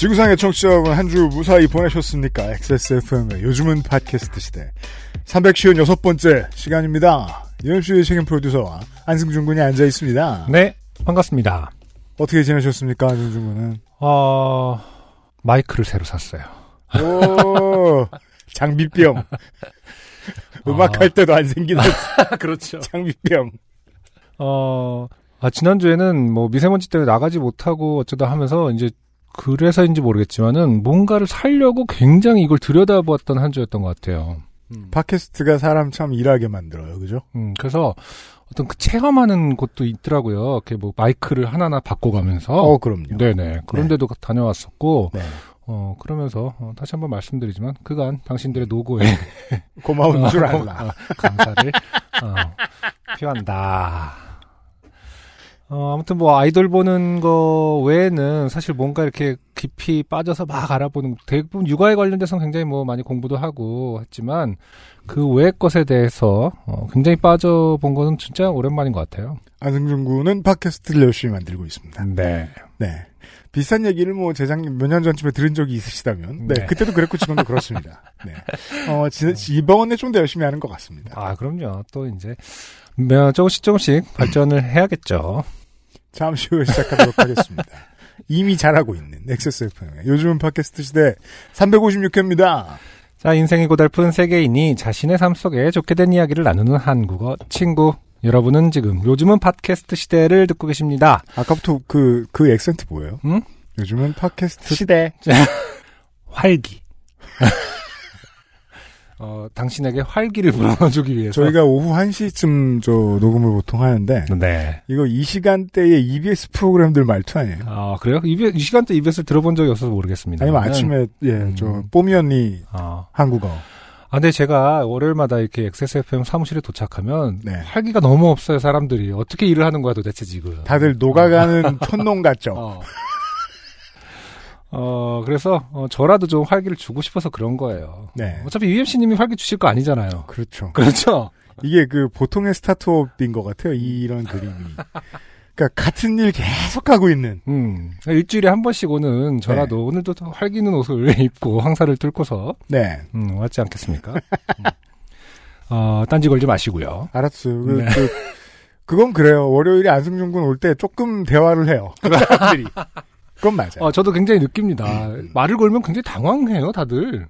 지구상의 청취자 여러분 한 주 무사히 보내셨습니까? XSFM의 요즘은 팟캐스트 시대 356번째 시간입니다. UMC의 책임 프로듀서와 안승준 군이 앉아 있습니다. 네, 반갑습니다. 어떻게 지내셨습니까, 안승준 군은? 어, 마이크를 새로 샀어요. 오, 장비병. 음악할 때도 안 생기는 그렇죠. 장비병. 어, 아, 지난주에는 뭐 미세먼지 때문에 나가지 못하고 어쩌다 하면서 이제 그래서인지 모르겠지만은 뭔가를 살려고 굉장히 이걸 들여다보았던 한 주였던 것 같아요. 팟캐스트가 사람 참 일하게 만들어요, 그죠? 음, 그래서 어떤 그 체험하는 곳도 있더라고요. 이렇게 뭐 마이크를 하나하나 바꿔가면서. 어, 그럼요. 네네. 그런데도 다녀왔었고, 네. 어, 그러면서, 어, 다시 한번 말씀드리지만, 그간 당신들의 노고에 고마운 줄 어, 알라. 어, 감사를, 어, 표한다. 어, 아무튼 뭐, 아이돌 보는 거 외에는 사실 뭔가 이렇게 깊이 빠져서 막 알아보는, 대부분 육아에 관련돼서는 굉장히 뭐 많이 공부도 하고 했지만, 그 외의 것에 대해서, 어, 굉장히 빠져본 거는 진짜 오랜만인 것 같아요. 안승준 군은 팟캐스트를 열심히 만들고 있습니다. 네. 네. 비슷한 얘기를 뭐 재작년 몇 년 전쯤에 들은 적이 있으시다면 네, 네. 그때도 그랬고 지금도 그렇습니다. 네. 어, 지, 이번에 좀 더 열심히 하는 것 같습니다. 아, 그럼요. 또 이제, 몇, 조금씩 조금씩 발전을 해야겠죠. 잠시 후에 시작하도록 하겠습니다. 이미 잘하고 있는 XSFM. 요즘은 팟캐스트 시대 356회입니다. 자, 인생이 고달픈 세계인이 자신의 삶 속에 좋게 된 이야기를 나누는 한국어 친구. 여러분은 지금 요즘은 팟캐스트 시대를 듣고 계십니다. 아까부터 그, 그 액센트 뭐예요? 응? 요즘은 팟캐스트 시대. 활기. 어, 당신에게 활기를 불어넣어주기 위해서. 저희가 오후 1시쯤 저 녹음을 보통 하는데, 네. 이거 이 시간대에 EBS 프로그램들 말투 아니에요? 아, 그래요? 이, 이 시간대 EBS를 들어본 적이 없어서 모르겠습니다. 아니면 아침에, 예, 음. 저, 뽀미 언니 아. 한국어. 아, 근데 제가 월요일마다 이렇게 XSFM 사무실에 도착하면 네. 활기가 너무 없어요, 사람들이. 어떻게 일을 하는 거야, 도대체 지금. 다들 녹아가는 촌농 같죠? 어. 어, 그래서, 어, 저라도 좀 활기를 주고 싶어서 그런 거예요. 네. 어차피 UMC님이 활기 주실 거 아니잖아요. 그렇죠. 그렇죠? 이게 그 보통의 스타트업인 것 같아요. 이런 그림이. 그러니까 같은 일 계속 하고 있는. 음. 일주일에 한 번씩 오는 저라도 네. 오늘도 더 활기는 옷을 입고 황사를 뚫고서, 네. 음, 왔지 않겠습니까? 음. 어, 딴지 걸지 마시고요. 알았어요. 그, 네. 그, 그건 그래요. 월요일에 안승준 군 올 때 조금 대화를 해요. 사람들이. 그건 맞아요. 어, 저도 굉장히 느낍니다. 말을 걸면 굉장히 당황해요, 다들.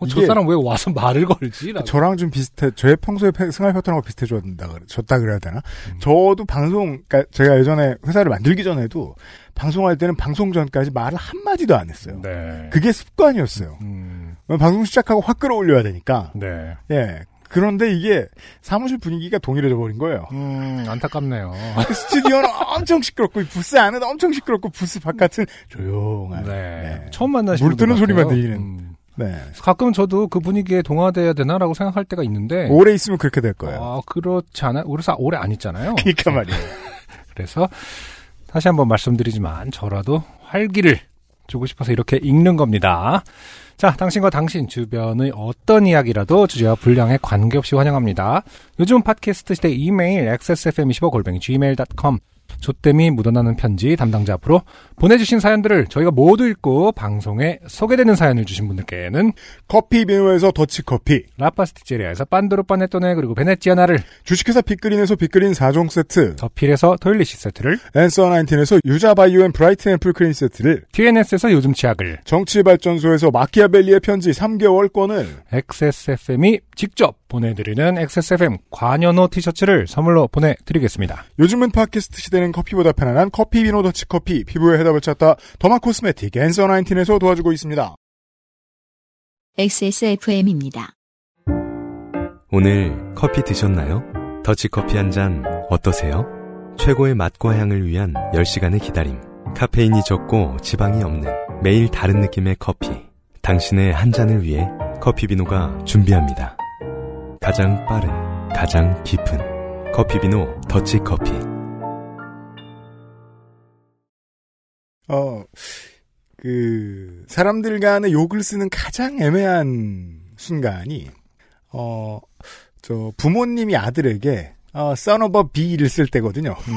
어, 저 사람 왜 와서 말을 걸지? 라고. 저랑 좀 비슷해. 저의 평소에 패- 생활 패턴하고 비슷해졌다 졌다 그래야 되나? 음. 저도 방송, 그러니까 제가 예전에 회사를 만들기 전에도 방송할 때는 방송 전까지 말을 한 마디도 안 했어요. 네. 그게 습관이었어요. 음, 방송 시작하고 확 끌어올려야 되니까. 네. 예. 그런데 이게 사무실 분위기가 동일해져 버린 거예요. 음, 안타깝네요. 스튜디오는 엄청 시끄럽고 이 부스 안은 엄청 시끄럽고 부스 바깥은 조용한. 네. 네. 처음 만나시는 물 뜨는 분 소리만. 들리는. 음. 네. 가끔 저도 그 분위기에 동화돼야 되나라고 생각할 때가 있는데. 오래 있으면 그렇게 될 거예요. 아, 그렇지. 우리 사 오래 안 있잖아요. 그러니까 말이에요. 그래서 다시 한번 말씀드리지만 저라도 활기를 주고 싶어서 이렇게 읽는 겁니다. 자, 당신과 당신 주변의 어떤 이야기라도 주제와 분량에 관계없이 환영합니다. 요즘 팟캐스트 시대 이메일 xsfm25골뱅이 gmail.com 조땜이 묻어나는 편지 담당자 앞으로 보내주신 사연들을 저희가 모두 읽고 방송에 소개되는 사연을 주신 분들께는 커피 비노에서 더치커피, 라파스티제리아에서 빤도르 빠네토네 그리고 베네치아나를 주식회사 빅그린에서 빅그린 4종 세트, 더필에서 토일리시 세트를 앤서 나인틴에서 유자바이오 앤 브라이튼 애플 크림 세트를, TNS에서 요즘 치약을 정치발전소에서 마키아벨리의 편지 3개월권을, XSFM이 직접 보내드리는 XSFM 관여노 티셔츠를 선물로 보내드리겠습니다. 요즘은 팟캐스트 시대는 커피보다 편안한 커피 비노 더치 커피, 피부에 해답을 찾다 더마 코스메틱 앤서 나인틴에서 도와주고 있습니다. XSFM입니다. 오늘 커피 드셨나요? 더치커피 한 잔 어떠세요? 최고의 맛과 향을 위한 10시간의 기다림. 카페인이 적고 지방이 없는 매일 다른 느낌의 커피. 당신의 한 잔을 위해 커피비노가 준비합니다. 가장 빠른, 가장 깊은 커피비노 더치커피. 어, 그, 사람들 간의 욕을 쓰는 가장 애매한 순간이, 어, 저, 부모님이 아들에게, 어, son of a b를 쓸 때거든요. 네.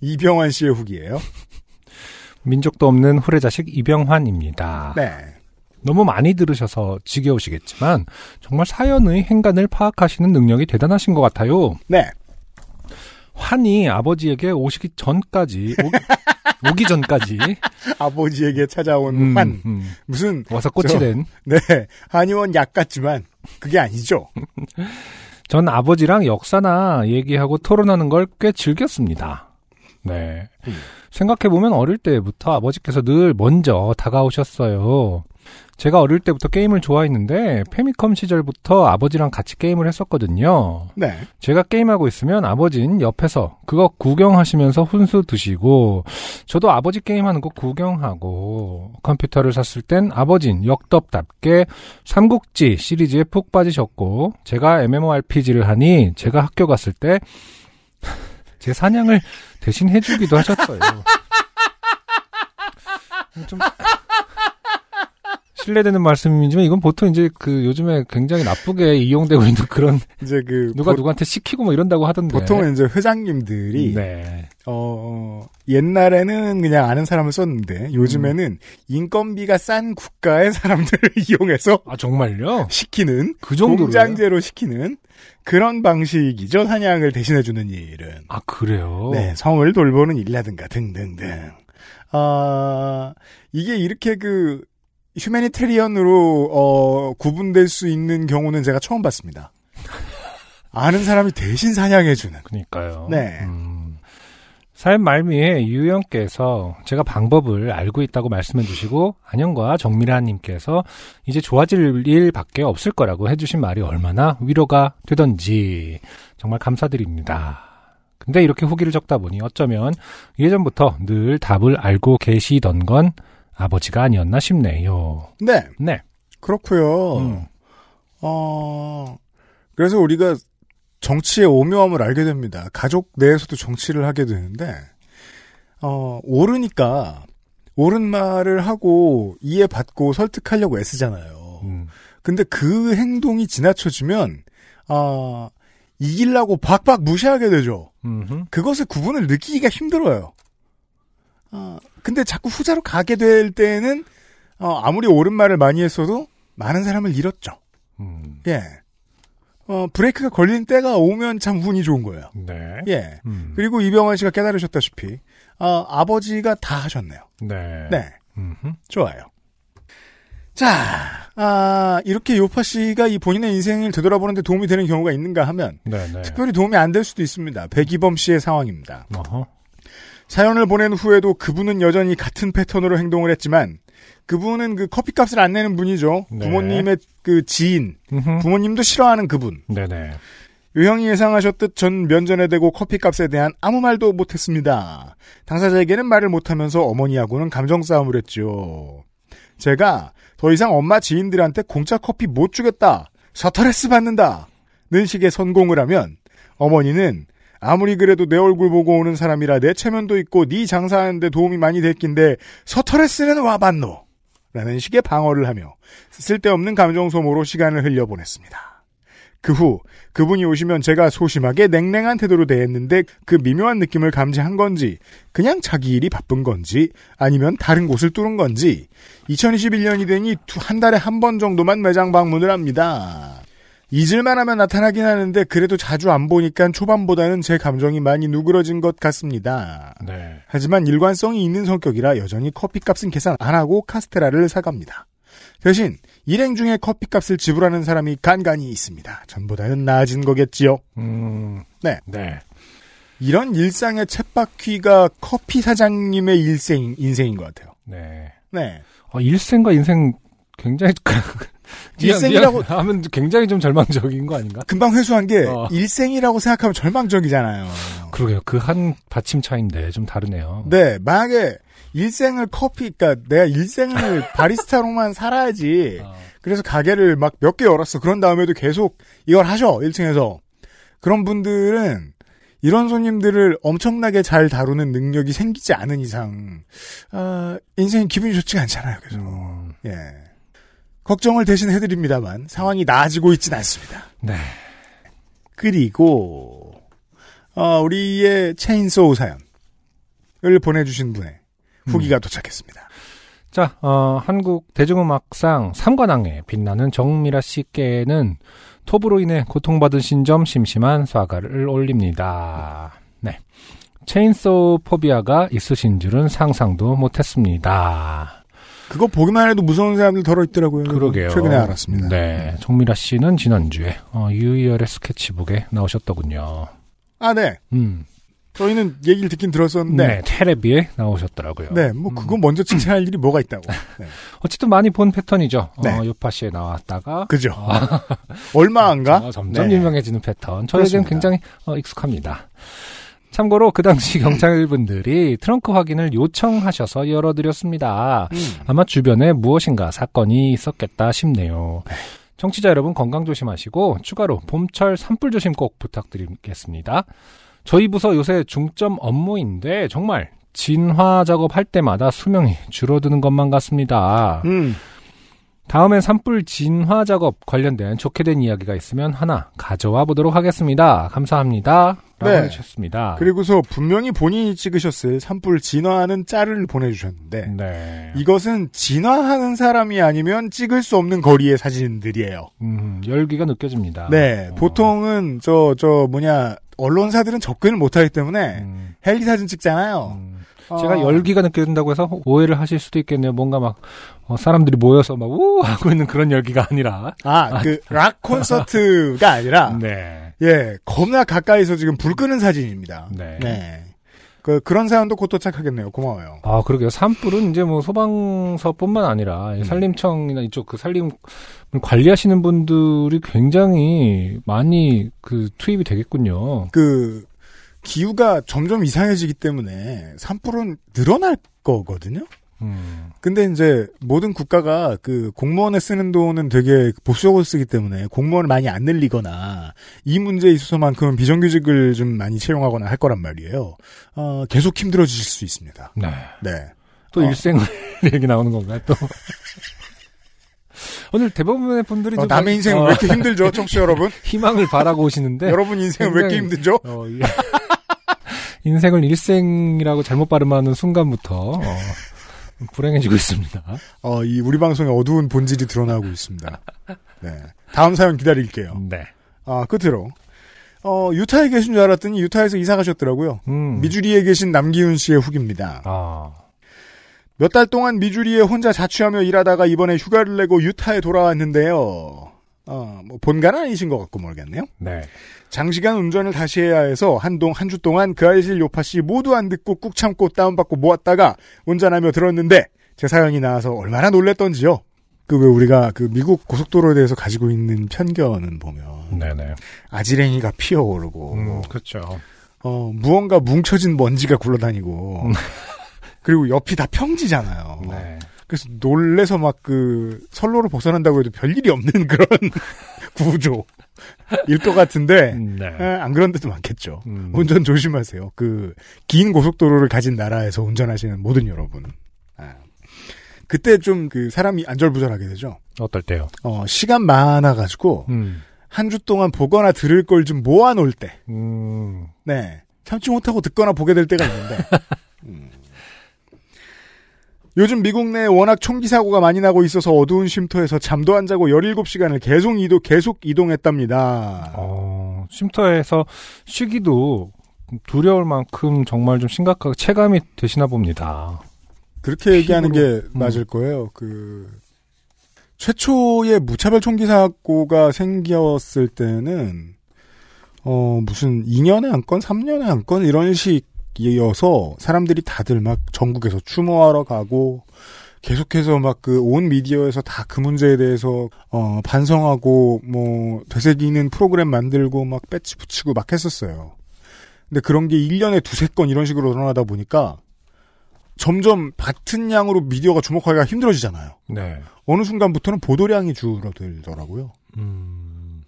이병환 씨의 후기예요 민족도 없는 후레자식 이병환입니다. 네. 너무 많이 들으셔서 지겨우시겠지만 정말 사연의 행간을 파악하시는 능력이 대단하신 것 같아요. 네. 환이 아버지에게 오시기 전까지 오, 기 전까지 아버지에게 찾아온 음, 환. 음, 무슨, 와서 꽃이 저- 된. 네. 한의원 약 같지만, 그게 아니죠. 전 아버지랑 역사나 얘기하고 토론하는 걸 꽤 즐겼습니다. 네. 음. 생각해보면 어릴 때부터 아버지께서 늘 먼저 다가오셨어요. 제가 어릴 때부터 게임을 좋아했는데 페미컴 시절부터 아버지랑 같이 게임을 했었거든요. 네. 제가 게임하고 있으면 아버진 옆에서 그거 구경하시면서 훈수 드시고 저도 아버지 게임하는 거 구경하고 컴퓨터를 샀을 땐 아버진 역덥답게 삼국지 시리즈에 푹 빠지셨고 제가 MMORPG를 하니 제가 학교 갔을 때 제 사냥을 대신 해주기도 하셨어요. 좀 실례되는 말씀이지만 이건 보통 이제 그 요즘에 굉장히 나쁘게 이용되고 있는 그런 이제 그, 누가 보, 누구한테 시키고 뭐 이런다고 하던데. 보통은 이제 회장님들이, 네. 어, 옛날에는 그냥 아는 사람을 썼는데, 요즘에는 음. 인건비가 싼 국가의 사람들을 이용해서 아 정말요? 시키는, 그 정도로? 공장제로 시키는 그런 방식이죠. 사냥을 대신해 주는 일은. 아 그래요? 네, 성을 돌보는 일이라든가 등등등. 아, 이게 이렇게 그, 휴메니테리언으로, 어, 구분될 수 있는 경우는 제가 처음 봤습니다. 아는 사람이 대신 사냥해주는. 그니까요. 네. 음, 사연 말미에 유영께서 제가 방법을 알고 있다고 말씀해 주시고 안영과 정미라님께서 이제 좋아질 일밖에 없을 거라고 해주신 말이 얼마나 위로가 되던지 정말 감사드립니다. 근데 이렇게 후기를 적다 보니 어쩌면 예전부터 늘 답을 알고 계시던 건 아버지가 아니었나 싶네요. 네, 네. 그렇고요 음. 어, 그래서 우리가 정치의 오묘함을 알게 됩니다. 가족 내에서도 정치를 하게 되는데, 어, 옳으니까, 옳은 말을 하고 이해받고 설득하려고 애쓰잖아요. 음. 근데 그 행동이 지나쳐지면, 아, 이기려고 박박 무시하게 되죠. 음흠. 그것의 구분을 느끼기가 힘들어요. 아, 근데 자꾸 후자로 가게 될 때는, 어, 아무리 옳은 말을 많이 했어도 많은 사람을 잃었죠. 음. 예. 어, 브레이크가 걸리는 때가 오면 참 운이 좋은 거예요. 네. 예. 음. 그리고 이병헌 씨가 깨달으셨다시피, 어, 아버지가 다 하셨네요. 네. 네. 음흠. 좋아요. 자, 아, 이렇게 요파 씨가 이 본인의 인생을 되돌아보는데 도움이 되는 경우가 있는가 하면, 네네. 특별히 도움이 안 될 수도 있습니다. 백이범 씨의 상황입니다. 어허. 사연을 보낸 후에도 그분은 여전히 같은 패턴으로 행동을 했지만, 그분은 그 커피값을 안 내는 분이죠. 네. 부모님의 그 지인, 음흠. 부모님도 싫어하는 그분. 네네. 유형이 예상하셨듯 전 면전에 대고 커피값에 대한 아무 말도 못했습니다. 당사자에게는 말을 못하면서 어머니하고는 감정 싸움을 했죠. 제가 더 이상 엄마 지인들한테 공짜 커피 못 주겠다. 스트레스 받는다. 는 식의 선공을 하면 어머니는 아무리 그래도 내 얼굴 보고 오는 사람이라 내 체면도 있고 네 장사하는데 도움이 많이 됐긴데 스트레스는 와봤노. 라는 식의 방어를 하며 쓸데없는 감정 소모로 시간을 흘려보냈습니다. 그 후 그분이 오시면 제가 소심하게 냉랭한 태도로 대했는데 그 미묘한 느낌을 감지한 건지 그냥 자기 일이 바쁜 건지 아니면 다른 곳을 뚫은 건지 2021년이 되니 두- 한 달에 한 번 정도만 매장 방문을 합니다. 잊을만 하면 나타나긴 하는데 그래도 자주 안 보니까 초반보다는 제 감정이 많이 누그러진 것 같습니다. 네. 하지만 일관성이 있는 성격이라 여전히 커피값은 계산 안 하고 카스테라를 사갑니다. 대신 일행 중에 커피값을 지불하는 사람이 간간히 있습니다. 전보다는 나아진 거겠지요. 음. 네. 네. 이런 일상의 챗바퀴가 커피 사장님의 일생, 인생인 것 같아요. 네. 네. 어, 일생과 인생 굉장히 일생이라고 하면 굉장히 좀 절망적인 거 아닌가? 금방 회수한 게 어. 일생이라고 생각하면 절망적이잖아요. 그러게요. 그 한 받침 차인데 좀 다르네요. 네, 만약에 일생을 커피, 그러니까 내가 일생을 바리스타로만 살아야지. 어. 그래서 가게를 막 몇 개 열었어. 그런 다음에도 계속 이걸 하셔. 1층에서. 그런 분들은 이런 손님들을 엄청나게 잘 다루는 능력이 생기지 않은 이상, 아, 인생이 기분이 좋지가 않잖아요. 그래서. 음, 예. 걱정을 대신 해드립니다만 상황이 나아지고 있진 않습니다. 네. 그리고 어, 우리의 체인소우 사연을 보내주신 분의 후기가 도착했습니다. 자, 어, 한국 대중음악상 3관왕에 빛나는 정미라 씨께는 톱으로 인해 고통받으신 점 심심한 사과를 올립니다. 네. 체인소우 포비아가 있으신 줄은 상상도 못했습니다. 그거 보기만 해도 무서운 사람들 덜어 있더라고요. 그러게요. 최근에 알았습니다. 네. 정미라 씨는 지난주에 어, 유희열의 스케치북에 나오셨더군요. 아, 네. 음. 저희는 얘기를 듣긴 들었었는데. 네. 테레비에 나오셨더라고요. 네, 뭐, 음. 그거 먼저 칭찬할 일이 뭐가 있다고. 네. 어쨌든 많이 본 패턴이죠. 네. 어, 요파시에 나왔다가 그죠. 아, 얼마 안가? 어, 점점 네. 유명해지는 패턴. 저에겐. 굉장히 어, 익숙합니다. 참고로 그 당시 경찰분들이 트렁크 확인을 요청하셔서 열어드렸습니다. 음. 아마 주변에 무엇인가 사건이 있었겠다 싶네요. 청취자 여러분 건강 조심하시고 추가로 봄철 산불 조심 꼭 부탁드리겠습니다. 저희 부서 요새 중점 업무인데 정말 진화 작업할 때마다 수명이 줄어드는 것만 같습니다. 음. 다음엔 산불 진화 작업 관련된 좋게 된 이야기가 있으면 하나 가져와 보도록 하겠습니다. 감사합니다. 라고 네. 해주셨습니다. 그리고서 분명히 본인이 찍으셨을 산불 진화하는 짤을 보내주셨는데, 네. 이것은 진화하는 사람이 아니면 찍을 수 없는 거리의 사진들이에요. 음, 열기가 느껴집니다. 네, 어, 보통은 저, 저, 뭐냐, 언론사들은 접근을 못하기 때문에 음, 헬기 사진 찍잖아요. 음. 어, 제가 열기가 느껴진다고 해서 오해를 하실 수도 있겠네요. 뭔가 막 어, 사람들이 모여서 막 우 하고 있는 그런 열기가 아니라. 아, 그, 락 콘서트가 아니라, 네. 예, 겁나 가까이서 지금 불 끄는 사진입니다. 네. 그, 그런 사연도 곧 도착하겠네요. 고마워요. 아, 그러게요. 산불은 이제 뭐 소방서뿐만 아니라 음. 산림청이나 이쪽 그 산림 관리하시는 분들이 굉장히 많이 그 투입이 되겠군요. 그, 기후가 점점 이상해지기 때문에 산불은 늘어날 거거든요? 음. 근데 이제 모든 국가가 그 공무원에 쓰는 돈은 되게 보수적으로 쓰기 때문에 공무원을 많이 안 늘리거나 이 문제에 있어서만큼은 비정규직을 좀 많이 채용하거나 할 거란 말이에요. 어, 계속 힘들어지실 수 있습니다. 네. 네. 또 어. 일생 얘기 나오는 건가요? 또 오늘 대부분의 분들이 어, 좀 남의 인생은 어, 왜 이렇게 힘들죠, 청취자 여러분? 희망을 바라고 오시는데 여러분 인생은 왜 이렇게 굉장히- 힘들죠? 어, 이- 인생을 일생이라고 잘못 발음하는 순간부터 어, 불행해지고 있습니다. 어, 이 우리 방송의 어두운 본질이 드러나고 있습니다. 네. 다음 사연 기다릴게요. 네. 아, 끝으로. 어, 유타에 계신 줄 알았더니 유타에서 이사 가셨더라고요. 음. 미주리에 계신 남기훈 씨의 후기입니다. 아. 몇 달 동안 미주리에 혼자 자취하며 일하다가 이번에 휴가를 내고 유타에 돌아왔는데요. 어, 뭐 본가는 아니신 것 같고 모르겠네요. 네. 장시간 운전을 다시 해야 해서 한동 한 주 동안 그 알실 요파 씨 모두 안 듣고 꾹 참고 다운받고 모았다가 운전하며 들었는데 제 사연이 나와서 얼마나 놀랬던지요. 그 왜 우리가 그 미국 고속도로에 대해서 가지고 있는 편견은 보면 네네. 아지랭이가 피어오르고 음, 그렇죠. 어 무언가 뭉쳐진 먼지가 굴러다니고 음. 그리고 옆이 다 평지잖아요. 네. 그래서 놀래서 막 그 선로를 벗어난다고 해도 별일이 없는 그런 구조 일 것 같은데 네. 에, 안 그런 데도 많겠죠. 음. 운전 조심하세요. 그 긴 고속도로를 가진 나라에서 운전하시는 모든 여러분. 아. 그때 좀 그 사람이 안절부절하게 되죠. 어떨 때요? 어, 시간 많아 가지고 음. 한주 동안 보거나 들을 걸 좀 모아놓을 때, 음. 네 참지 못하고 듣거나 보게 될 때가 있는데. 음. 요즘 미국 내에 워낙 총기 사고가 많이 나고 있어서 어두운 쉼터에서 잠도 안 자고 17시간을 계속 이동, 계속 이동했답니다. 어, 쉼터에서 쉬기도 두려울 만큼 정말 좀 심각하게 체감이 되시나 봅니다. 그렇게 얘기하는 게 피부로, 음. 맞을 거예요. 그 최초의 무차별 총기 사고가 생겼을 때는 어 무슨 2년에 한 건, 3년에 한 건 이런 식 이어서 사람들이 다들 막 전국에서 추모하러 가고 계속해서 막 그 온 미디어에서 다 그 문제에 대해서 어 반성하고 뭐 되새기는 프로그램 만들고 막 배치 붙이고 막 했었어요. 근데 그런 게 1년에 두세 건 이런 식으로 일어나다 보니까 점점 같은 양으로 미디어가 주목하기가 힘들어지잖아요. 네. 어느 순간부터는 보도량이 줄어들더라고요. 음.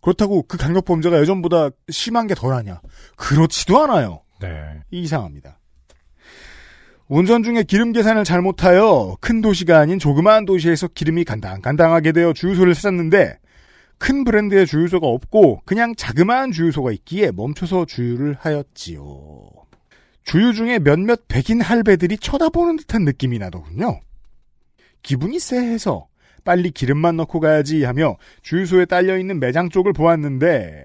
그렇다고 그 강력 범죄가 예전보다 심한 게 덜하냐? 그렇지도 않아요. 네. 이상합니다. 운전 중에 기름 계산을 잘못하여 큰 도시가 아닌 조그마한 도시에서 기름이 간당간당하게 되어 주유소를 찾았는데 큰 브랜드의 주유소가 없고 그냥 자그마한 주유소가 있기에 멈춰서 주유를 하였지요. 주유 중에 몇몇 백인 할배들이 쳐다보는 듯한 느낌이 나더군요. 기분이 쎄해서 빨리 기름만 넣고 가야지 하며 주유소에 딸려있는 매장 쪽을 보았는데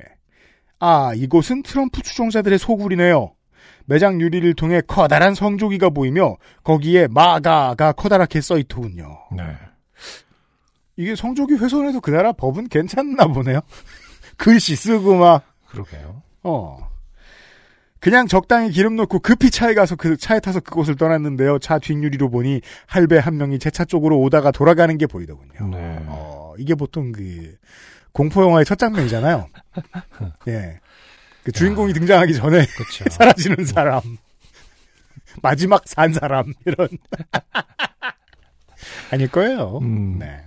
아 이곳은 트럼프 추종자들의 소굴이네요. 매장 유리를 통해 커다란 성조기가 보이며 거기에 마가가 커다랗게 써있더군요. 네. 이게 성조기 훼손해도 그 나라 법은 괜찮나 보네요. 글씨 쓰고 막 그러게요. 어. 그냥 적당히 기름 넣고 급히 차에 가서 그 차에 타서 그곳을 떠났는데요. 차 뒷유리로 보니 할배 한 명이 제 차 쪽으로 오다가 돌아가는 게 보이더군요. 네. 어, 이게 보통 그 공포 영화의 첫 장면이잖아요. 예. 그 주인공이 등장하기 전에 그렇죠. 사라지는 사람. 마지막 산 사람 이런 아닐 거예요. 음. 네.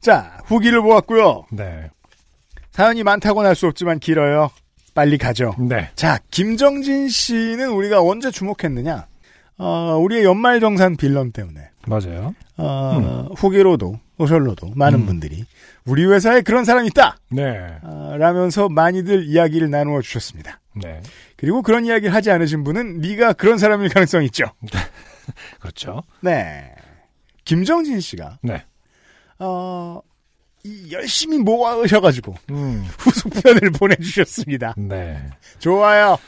자, 후기를 보았고요. 네. 사연이 많다고는 할 수 없지만 길어요. 빨리 가죠. 네. 자, 김정진 씨는 우리가 언제 주목했느냐? 어, 우리의 연말정산 빌런 때문에. 맞아요. 어, 후기로도, 소셜로도 많은 음. 분들이 우리 회사에 그런 사람이 있다! 네. 어, 라면서 많이들 이야기를 나누어 주셨습니다. 네. 그리고 그런 이야기를 하지 않으신 분은 네가 그런 사람일 가능성이 있죠. 그렇죠. 네. 김정진 씨가 네. 어, 이 열심히 모아오셔가지고 음. 후속 편을 보내주셨습니다. 네. 좋아요.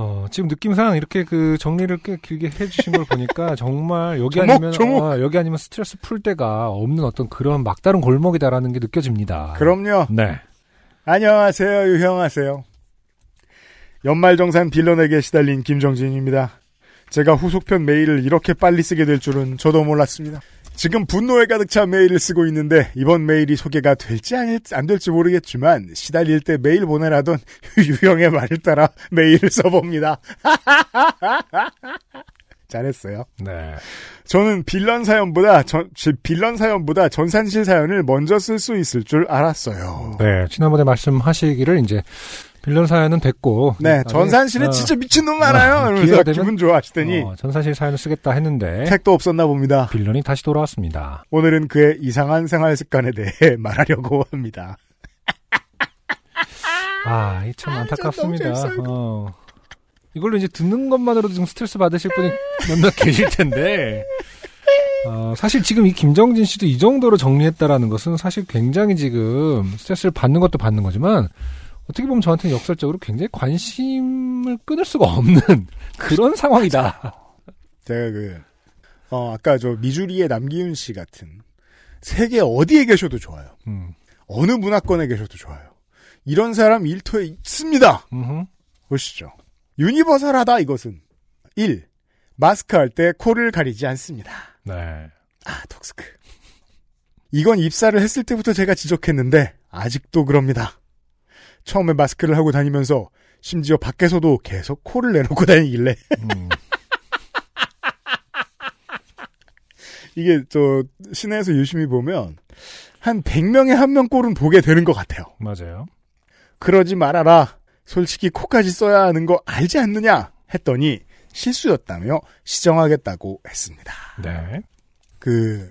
어, 지금 느낌상 이렇게 그 정리를 꽤 길게 해주신 걸 보니까 정말 여기 조목, 아니면 조목. 어, 여기 아니면 스트레스 풀 데가 없는 어떤 그런 막다른 골목이다라는 게 느껴집니다. 그럼요. 네. 안녕하세요. 유형하세요. 연말정산 빌런에게 시달린 김정진입니다. 제가 후속편 메일을 이렇게 빨리 쓰게 될 줄은 저도 몰랐습니다. 지금 분노에 가득 찬 메일을 쓰고 있는데 이번 메일이 소개가 될지 안, 안 될지 모르겠지만 시달릴 때 메일 보내라던 유형의 말을 따라 메일을 써봅니다. 잘했어요. 네. 저는 빌런 사연보다 전, 제 빌런 사연보다 전산실 사연을 먼저 쓸 수 있을 줄 알았어요. 네. 지난번에 말씀하시기를 이제 빌런 사연은 됐고. 네, 전산실에 어, 진짜 미친놈 많아요. 어, 이러면서 되면- 기분 좋아하시더니 어, 전산실 사연을 쓰겠다 했는데 택도 없었나 봅니다. 빌런이 다시 돌아왔습니다. 오늘은 그의 이상한 생활 습관에 대해 말하려고 합니다. 아, 이참 아, 안타깝습니다. 어. 이걸로 이제 듣는 것만으로도 좀 스트레스 받으실 분이 몇몇 계실 텐데, 어, 사실 지금 이 김정진 씨도 이 정도로 정리했다라는 것은 사실 굉장히 지금 스트레스를 받는 것도 받는 거지만, 어떻게 보면 저한테는 역설적으로 굉장히 관심을 끊을 수가 없는 그런 상황이다. 제가 그, 어, 아까 저 미주리의 남기훈 씨 같은 세계 어디에 계셔도 좋아요. 음, 어느 문화권에 계셔도 좋아요. 이런 사람 일터에 있습니다. 음흠. 보시죠. 유니버설하다 이것은 1. 마스크 할 때 코를 가리지 않습니다. 네. 아, 톡스크. 이건 입사를 했을 때부터 제가 지적했는데 아직도 그럽니다. 처음에 마스크를 하고 다니면서 심지어 밖에서도 계속 코를 내놓고 다니길래 음, 이게 저 시내에서 유심히 보면 한 100명에 한 명 꼴은 보게 되는 것 같아요. 맞아요. 그러지 말아라. 솔직히 코까지 써야 하는 거 알지 않느냐 했더니 실수였다며 시정하겠다고 했습니다. 네. 그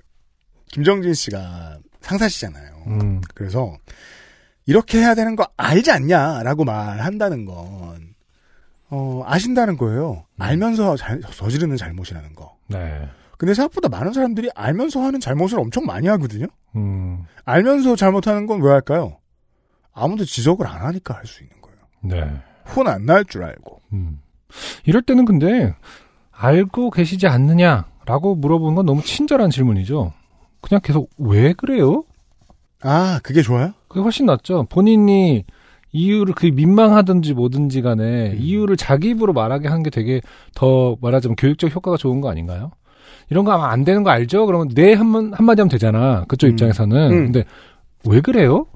김정진 씨가 상사시잖아요. 음, 그래서 이렇게 해야 되는 거 알지 않냐라고 말한다는 건 어, 아신다는 거예요. 음. 알면서 잘, 저지르는 잘못이라는 거. 네. 근데 생각보다 많은 사람들이 알면서 하는 잘못을 엄청 많이 하거든요. 음, 알면서 잘못하는 건 왜 할까요? 아무도 지적을 안 하니까 할 수 있는 거예요. 네. 혼 안 날 줄 알고. 음. 이럴 때는 근데 알고 계시지 않느냐라고 물어보는 건 너무 친절한 질문이죠. 그냥 계속 왜 그래요? 아, 그게 좋아요? 그게 훨씬 낫죠. 본인이 이유를 그 민망하든지 뭐든지 간에 음. 이유를 자기 입으로 말하게 하는 게 되게 더 말하자면 교육적 효과가 좋은 거 아닌가요? 이런 거 아마 안 되는 거 알죠? 그러면 네 한번 한마디 하면 되잖아. 그쪽 음. 입장에서는. 음. 근데 왜 그래요?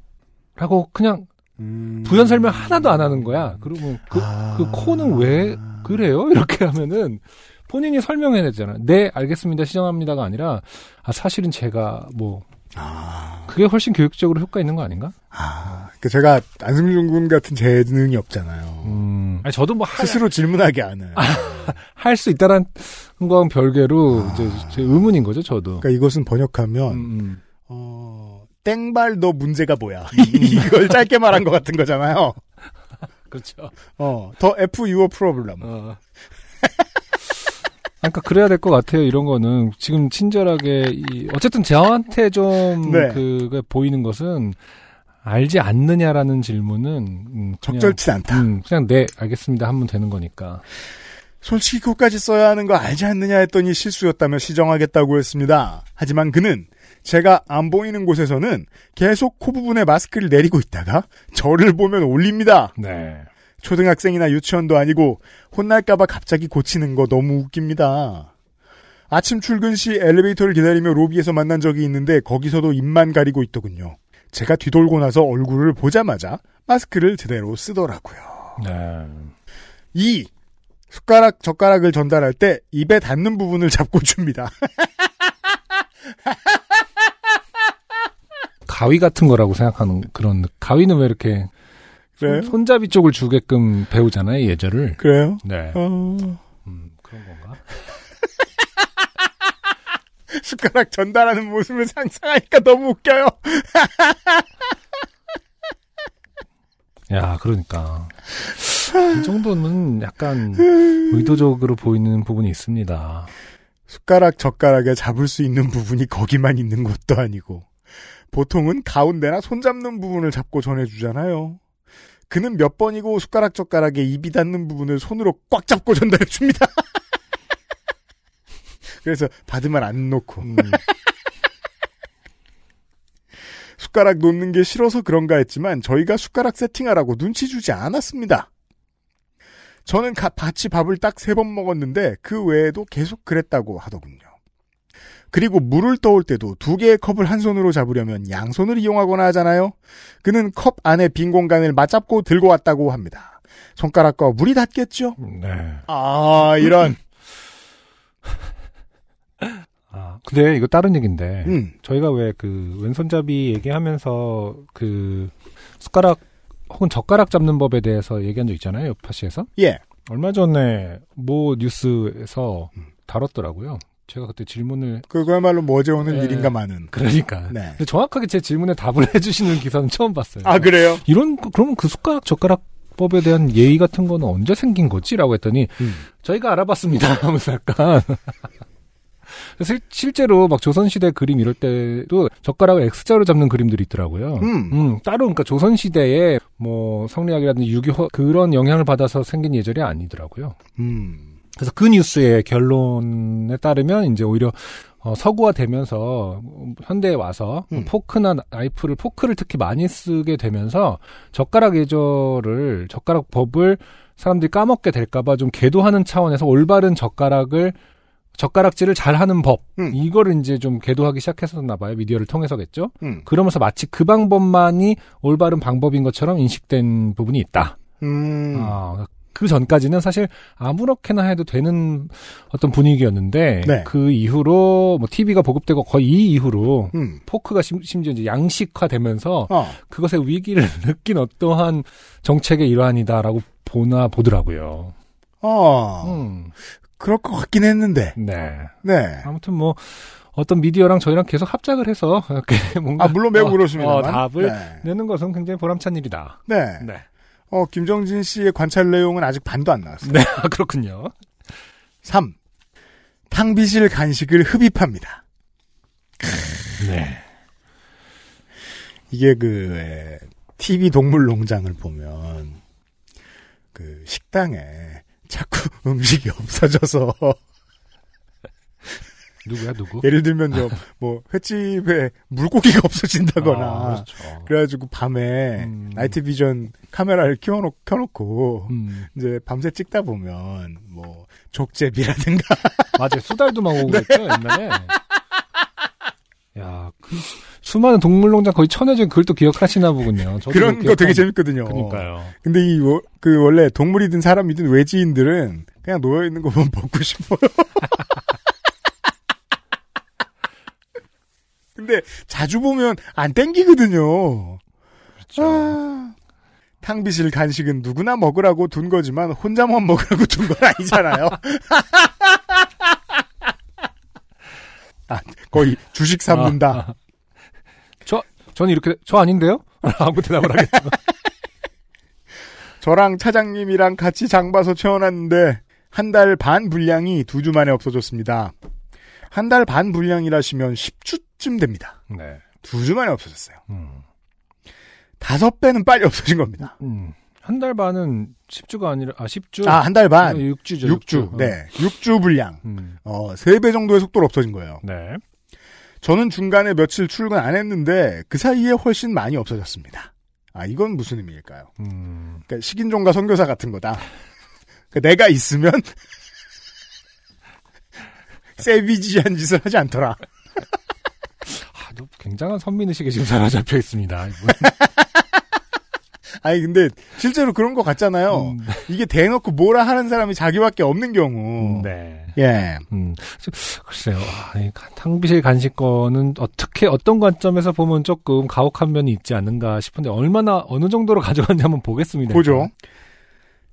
라고 그냥 음. 부연 설명 하나도 안 하는 거야. 그러면 그, 아. 그 코는 왜 그래요? 이렇게 하면은 본인이 설명해야 되잖아. 네, 알겠습니다. 시정합니다가 아니라 아 사실은 제가 뭐 아, 그게 훨씬 교육적으로 효과 있는 거 아닌가? 아. 그 제가 안승준 군 같은 재능이 없잖아요. 음. 아니 저도 뭐 스스로 질문하게 하는. 할수 있다란 거랑 별개로 아. 이제 제 의문인 거죠, 저도. 그러니까 이것은 번역하면 음, 음. 어, 땡발 너 문제가 뭐야? 이걸 짧게 말한 것 같은 거잖아요. 그렇죠. 어, 더 F your problem. 어. 그러니까 그래야 될 것 같아요. 이런 거는 지금 친절하게 이 어쨌든 저한테 좀 네. 그게 보이는 것은 알지 않느냐라는 질문은 음, 적절치 않다. 음, 그냥 네 알겠습니다 하면 되는 거니까. 솔직히 그것까지 써야 하는 거 알지 않느냐 했더니 실수였다며 시정하겠다고 했습니다. 하지만 그는 제가 안 보이는 곳에서는 계속 코 부분에 마스크를 내리고 있다가 저를 보면 올립니다. 네. 초등학생이나 유치원도 아니고 혼날까봐 갑자기 고치는 거 너무 웃깁니다. 아침 출근 시 엘리베이터를 기다리며 로비에서 만난 적이 있는데 거기서도 입만 가리고 있더군요. 제가 뒤돌고 나서 얼굴을 보자마자 마스크를 제대로 쓰더라고요. 네. 2. 숟가락, 젓가락을 전달할 때 입에 닿는 부분을 잡고 줍니다. 가위 같은 거라고 생각하는 그런 가위는 왜 이렇게 그래요? 손잡이 쪽을 주게끔 배우잖아요 예절을. 그래요? 네. 어, 음, 그런 건가? 숟가락 전달하는 모습을 상상하니까 너무 웃겨요. 야, 그러니까. 이 정도는 약간 의도적으로 보이는 부분이 있습니다. 숟가락, 젓가락에 잡을 수 있는 부분이 거기만 있는 것도 아니고 보통은 가운데나 손잡는 부분을 잡고 전해주잖아요. 그는 몇 번이고 숟가락, 젓가락에 입이 닿는 부분을 손으로 꽉 잡고 전달해 줍니다. 그래서 받으면 안 놓고 음, 숟가락 놓는 게 싫어서 그런가 했지만 저희가 숟가락 세팅하라고 눈치 주지 않았습니다. 저는 가- 같이 밥을 딱 세 번 먹었는데 그 외에도 계속 그랬다고 하더군요. 그리고 물을 떠올 때도 두 개의 컵을 한 손으로 잡으려면 양손을 이용하거나 하잖아요. 그는 컵 안에 빈 공간을 맞잡고 들고 왔다고 합니다. 손가락과 물이 닿겠죠? 네. 아, 이런. 아, 근데 이거 다른 얘기인데. 음, 저희가 왜 그 왼손잡이 얘기하면서 그 숟가락 혹은 젓가락 잡는 법에 대해서 얘기한 적 있잖아요. 요파시에서. 예. 얼마 전에 모 뉴스에서 음. 다뤘더라고요. 제가 그때 질문을 그거야말로 뭐 어제 오늘 네. 일인가 많은. 그러니까 네. 근데 정확하게 제 질문에 답을 해주시는 기사는 처음 봤어요. 아, 그래요? 이런 거- 그러면 그 숟가락 젓가락 법에 대한 예의 같은 거는 언제 생긴 거지라고 했더니 음. 저희가 알아봤습니다 하면서 약간 실, 실제로 막 조선시대 그림 이럴 때도 젓가락을 X자로 잡는 그림들이 있더라고요. 음. 따로 그러니까 조선시대에 뭐 성리학이라든지 유교 그런 영향을 받아서 생긴 예절이 아니더라고요. 음. 그래서 그 뉴스의 결론에 따르면 이제 오히려 어, 서구화 되면서 현대에 와서 음. 포크나 나이프를 포크를 특히 많이 쓰게 되면서 젓가락 예절을 젓가락 법을 사람들이 까먹게 될까봐 좀 계도하는 차원에서 올바른 젓가락을 젓가락질을 잘하는 법 음. 이거를 이제 좀 계도하기 시작했었나 봐요 미디어를 통해서겠죠. 음. 그러면서 마치 그 방법만이 올바른 방법인 것처럼 인식된 부분이 있다. 음. 아, 그 전까지는 사실 아무렇게나 해도 되는 어떤 분위기였는데 네. 그 이후로 뭐 TV가 보급되고 거의 이 이후로 음. 포크가 심, 심지어 이제 양식화되면서 어. 그것의 위기를 느낀 어떠한 정책의 일환이다라고 보나 보더라고요. 어. 음, 그럴 것 같긴 했는데. 네. 네. 아무튼 뭐 어떤 미디어랑 저희랑 계속 합작을 해서 이렇게 뭔가 아, 물론 매우 어, 그렇습니다만. 어, 답을 네. 내는 것은 굉장히 보람찬 일이다. 네. 네. 어, 김정진 씨의 관찰 내용은 아직 반도 안 나왔어요. 네, 그렇군요. 3. 탕비실 간식을 흡입합니다. 네. 이게 그, 에, TV 동물 농장을 보면, 그, 식당에 자꾸 음식이 없어져서, 누구야 누구? 예를 들면 저뭐 횟집에 물고기가 없어진다거나 아, 그렇죠. 그래가지고 밤에 음. 나이트 비전 카메라를 켜놓, 켜놓고 음, 이제 밤새 찍다 보면 뭐 족제비라든가 맞아요. 수달도 막 오고 네. 그랬죠 옛날에. 야, 그 수많은 동물농장 거의 천여 중 그걸 또 기억하시나 보군요. 그런 거 되게 재밌거든요. 그러니까요. 근데 이 그 원래 동물이든 사람이든 외지인들은 그냥 놓여 있는 거 보면 먹고 싶어요. 근데 자주 보면 안 땡기거든요. 그렇죠. 아, 탕비실 간식은 누구나 먹으라고 둔 거지만 혼자만 먹으라고 둔 건 아니잖아요. 아, 거의 주식 삼는다. 아, 저 저는 이렇게 저 아닌데요? 아무 대답을 하겠죠. 저랑 차장님이랑 같이 장 봐서 채워놨는데 한 달 반 분량이 두 주 만에 없어졌습니다. 한 달 반 분량이라시면 10주쯤 됩니다. 네. 두 주 만에 없어졌어요. 음. 다섯 배는 빨리 없어진 겁니다. 음. 한 달 반은 10주가 아니라 아 10주. 아, 한 달 반. 6주죠. 6주. 네. 6주 분량. 음. 어, 3배 정도의 속도로 없어진 거예요. 네. 저는 중간에 며칠 출근 안 했는데 그 사이에 훨씬 많이 없어졌습니다. 아, 이건 무슨 의미일까요? 음. 그러니까 식인종과 선교사 같은 거다. 그러니까 내가 있으면 세비지한 짓을 하지 않더라. 아, 너 굉장한 선민의식에 지금 사로잡혀 있습니다. 아니 근데 실제로 그런 거 같잖아요. 음, 이게 대놓고 뭐라 하는 사람이 자기밖에 없는 경우. 네. 예. 음, 글쎄요. 아, 이 탕비실 간식권은 어떻게 어떤 관점에서 보면 조금 가혹한 면이 있지 않는가 싶은데 얼마나 어느 정도로 가져갔는지 한번 보겠습니다. 보죠.